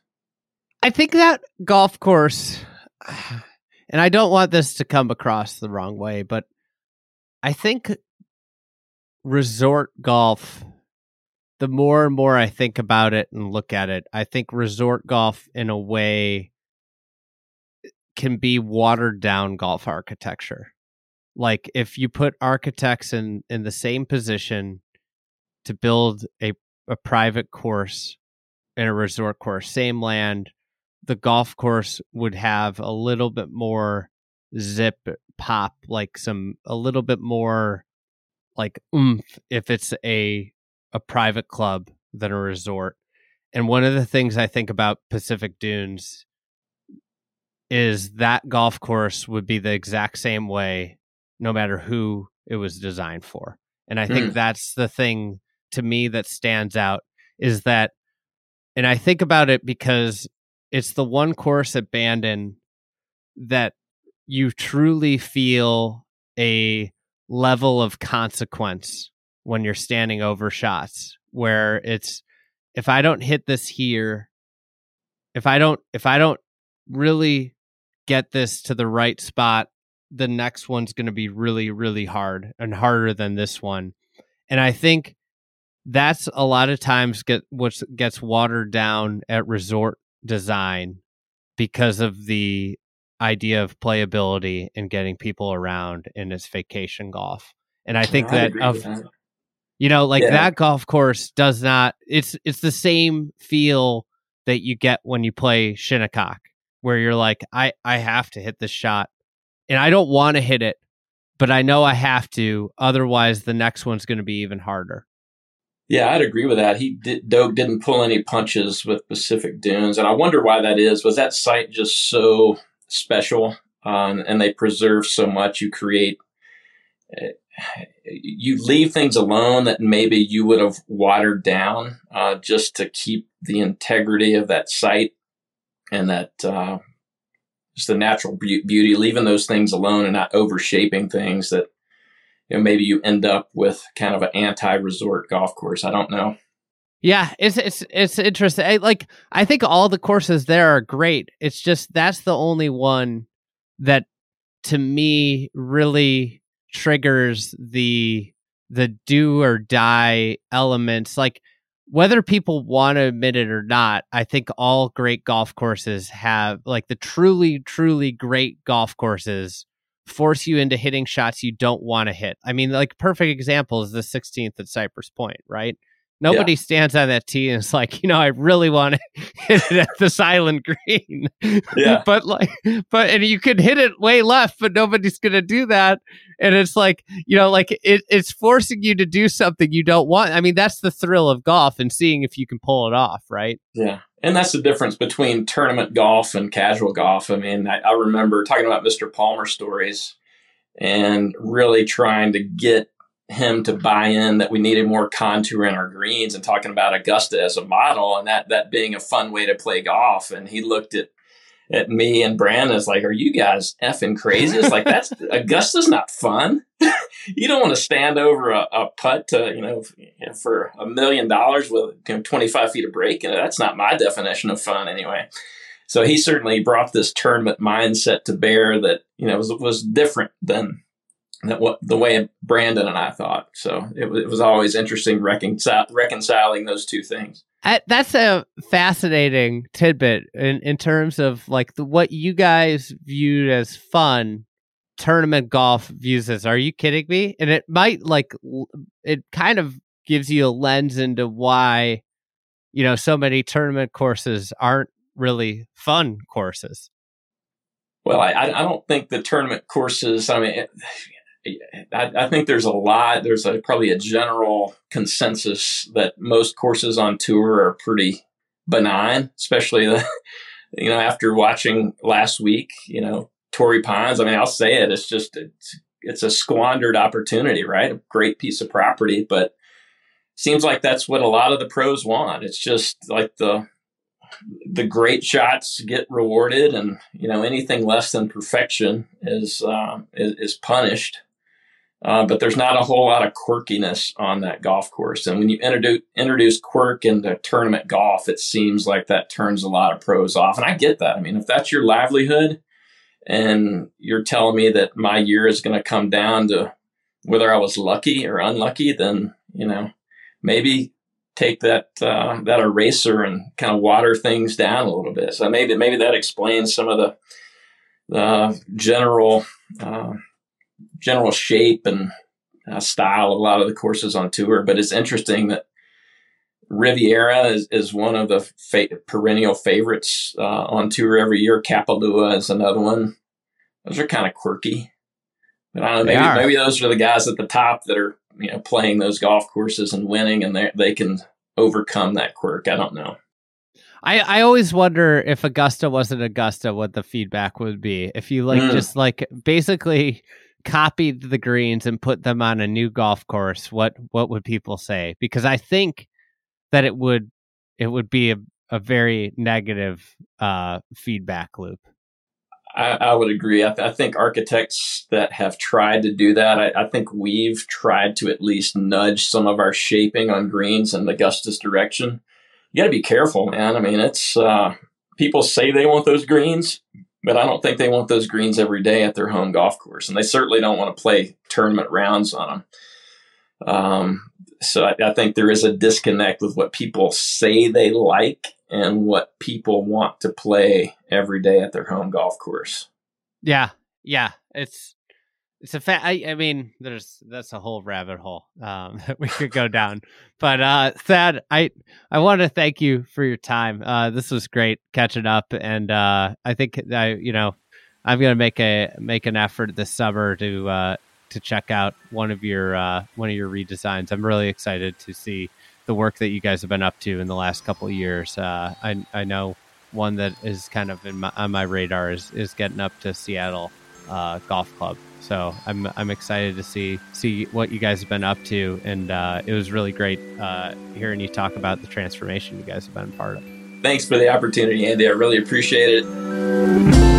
I think that golf course, *sighs* and I don't want this to come across the wrong way, but I think resort golf. The more and more I think about it and look at it, I think resort golf, in a way, can be watered down golf architecture like if you put architects in in the same position to build a a private course and a resort course same land the golf course would have a little bit more zip pop like some a little bit more like oomph if it's a a private club than a resort. And one of the things i think about pacific dunes is that golf course would be the exact same way no matter who it was designed for. And I think mm. that's the thing to me that stands out is that, and I think about it because it's the one course at Bandon that you truly feel a level of consequence when you're standing over shots where it's if I don't hit this here, if I don't if I don't really get this to the right spot the next one's going to be really, really hard and harder than this one. And I think that's a lot of times get what gets watered down at resort design because of the idea of playability and getting people around in this vacation golf. And I think that of that. you know, like yeah. that golf course does not it's it's the same feel that you get when you play Shinnecock, where you're like, I, I have to hit this shot and I don't want to hit it, but I know I have to. Otherwise, the next one's going to be even harder. Yeah, I'd agree with that. He did, Doak didn't pull any punches with Pacific Dunes, and I wonder why that is. Was that site just so special, uh, and they preserve so much? You create, uh, you leave things alone that maybe you would have watered down uh, just to keep the integrity of that site and that uh, just the natural beauty, leaving those things alone and not overshaping things that you know maybe you end up with kind of an anti-resort golf course. I don't know. Yeah, it's it's it's interesting. I, like I think all the courses there are great. It's just that's the only one that to me really triggers the the do or die elements. Like whether people want to admit it or not, I think all great golf courses have like the truly, truly great golf courses force you into hitting shots you don't want to hit. I mean, like perfect example is the 16th at Cypress Point, right? Nobody yeah. stands on that tee and it's like, you know, I really want to *laughs* hit it at the silent green. Yeah. *laughs* but like, but, and you could hit it way left, but nobody's going to do that. And it's like, you know, like it, it's forcing you to do something you don't want. I mean, that's the thrill of golf and seeing if you can pull it off, right? Yeah. And that's the difference between tournament golf and casual golf. I mean, I, I remember talking about Mr. Palmer stories and really trying to get him to buy in that we needed more contour in our greens and talking about Augusta as a model and that that being a fun way to play golf. And he looked at at me and Brandon is like, "Are you guys effing crazy?" It's like that's *laughs* Augusta's not fun. *laughs* you don't want to stand over a, a putt to you know for a million dollars with you know, twenty five feet of break. And that's not my definition of fun anyway. So he certainly brought this tournament mindset to bear that you know was was different than that what the way Brandon and I thought. So it, it was always interesting reconcil- reconciling those two things. that's a fascinating tidbit in, in terms of like the, what you guys viewed as fun tournament golf views as are you kidding me and it might like it kind of gives you a lens into why you know so many tournament courses aren't really fun courses well i i don't think the tournament courses i mean I, I, think there's a lot. There's a, probably a general consensus that most courses on tour are pretty benign, especially the, *laughs* you know, after watching last week, you know, Torrey Pines. I mean, I'll say it. It's just it's, it's a squandered opportunity, right? A great piece of property, but seems like that's what a lot of the pros want. It's just like the the great shots get rewarded, and you know anything less than perfection is uh, is, is, punished. Uh, but there's not a whole lot of quirkiness on that golf course, and when you introduce introduce quirk into tournament golf, it seems like that turns a lot of pros off. And I get that. I mean, if that's your livelihood, and you're telling me that my year is going to come down to whether I was lucky or unlucky, then you know maybe take that uh, that eraser and kind of water things down a little bit. So maybe maybe that explains some of the uh, general uh, general shape and uh, style of a lot of the courses on tour. But it's interesting that Riviera is, is one of the fa- perennial favorites uh, on tour every year. Kapalua is another one. Those are kind of quirky. But I don't know. Maybe, maybe those are the guys at the top that are you know playing those golf courses and winning, and they they can overcome that quirk. I don't know. I, I always wonder if Augusta wasn't Augusta, what the feedback would be. If you like mm. just like basically copied the greens and put them on a new golf course, what what would people say? Because I think that it would it would be a, a very negative uh, feedback loop. I, I would agree. I, th- I, think architects that have tried to do that, I, I, think we've tried to at least nudge some of our shaping on greens in the Augusta's direction. You got to be careful, man. I mean, it's uh, people say they want those greens, but I don't think they want those greens every day at their home golf course, and they certainly don't want to play tournament rounds on them. Um, so I, I think there is a disconnect with what people say they like and what people want to play every day at their home golf course. Yeah, yeah, it's it's a fact. I, I, mean, there's that's a whole rabbit hole um, *laughs* that we could go down. But uh, Thad, I I want to thank you for your time. Uh, this was great catching up, and uh, I think I you know I'm gonna make a make an effort this summer to uh, to check out one of your uh, one of your redesigns. I'm really excited to see the work that you guys have been up to in the last couple years. Uh, I I know one that is kind of my, on my radar is, is getting up to Seattle uh, Golf Club. So I'm I'm excited to see see what you guys have been up to, and uh, it was really great uh, hearing you talk about the transformation you guys have been part of. Thanks for the opportunity, Andy. I really appreciate it.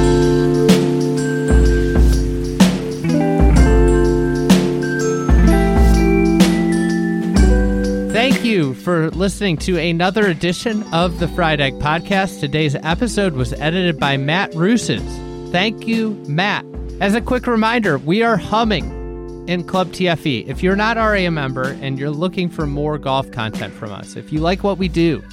Thank you for listening to another edition of the Fried Egg Podcast. Today's episode was edited by Matt Russes. Thank you, Matt. As a quick reminder, we are humming in Club TFE. If you're not already a member and you're looking for more golf content from us, if you like what we do,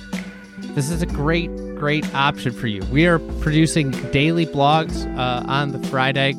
this is a great, great option for you. We are producing daily blogs uh, on the Fried Egg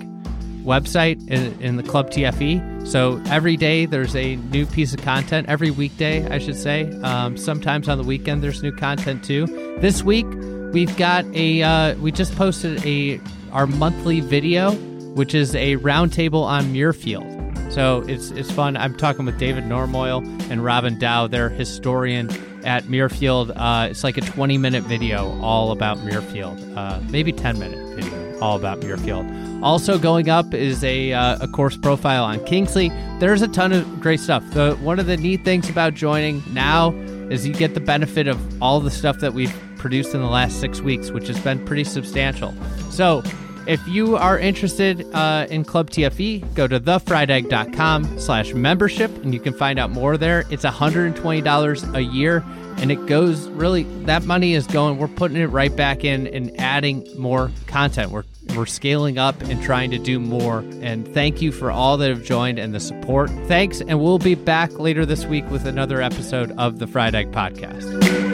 website in, in, the Club TFE. So every day there's a new piece of content. Every weekday, I should say. Um, sometimes on the weekend there's new content too. This week we've got a uh, we just posted a our monthly video, which is a roundtable on Muirfield. So it's it's fun. I'm talking with David Normoyle and Robin Dow. They're historian at Muirfield. Uh, it's like a 20 minute video all about Muirfield, uh, maybe 10 minute video all about Muirfield. Also going up is a, uh, a course profile on Kingsley. There's a ton of great stuff. The one of the neat things about joining now is you get the benefit of all the stuff that we've produced in the last six weeks, which has been pretty substantial. So if you are interested uh, in Club TFE, go to thefriedegg.com slash membership and you can find out more there. It's $120 a year and it goes really, that money is going, we're putting it right back in and adding more content. We're we're scaling up and trying to do more. And thank you for all that have joined and the support. Thanks. And we'll be back later this week with another episode of the Fried Egg Podcast.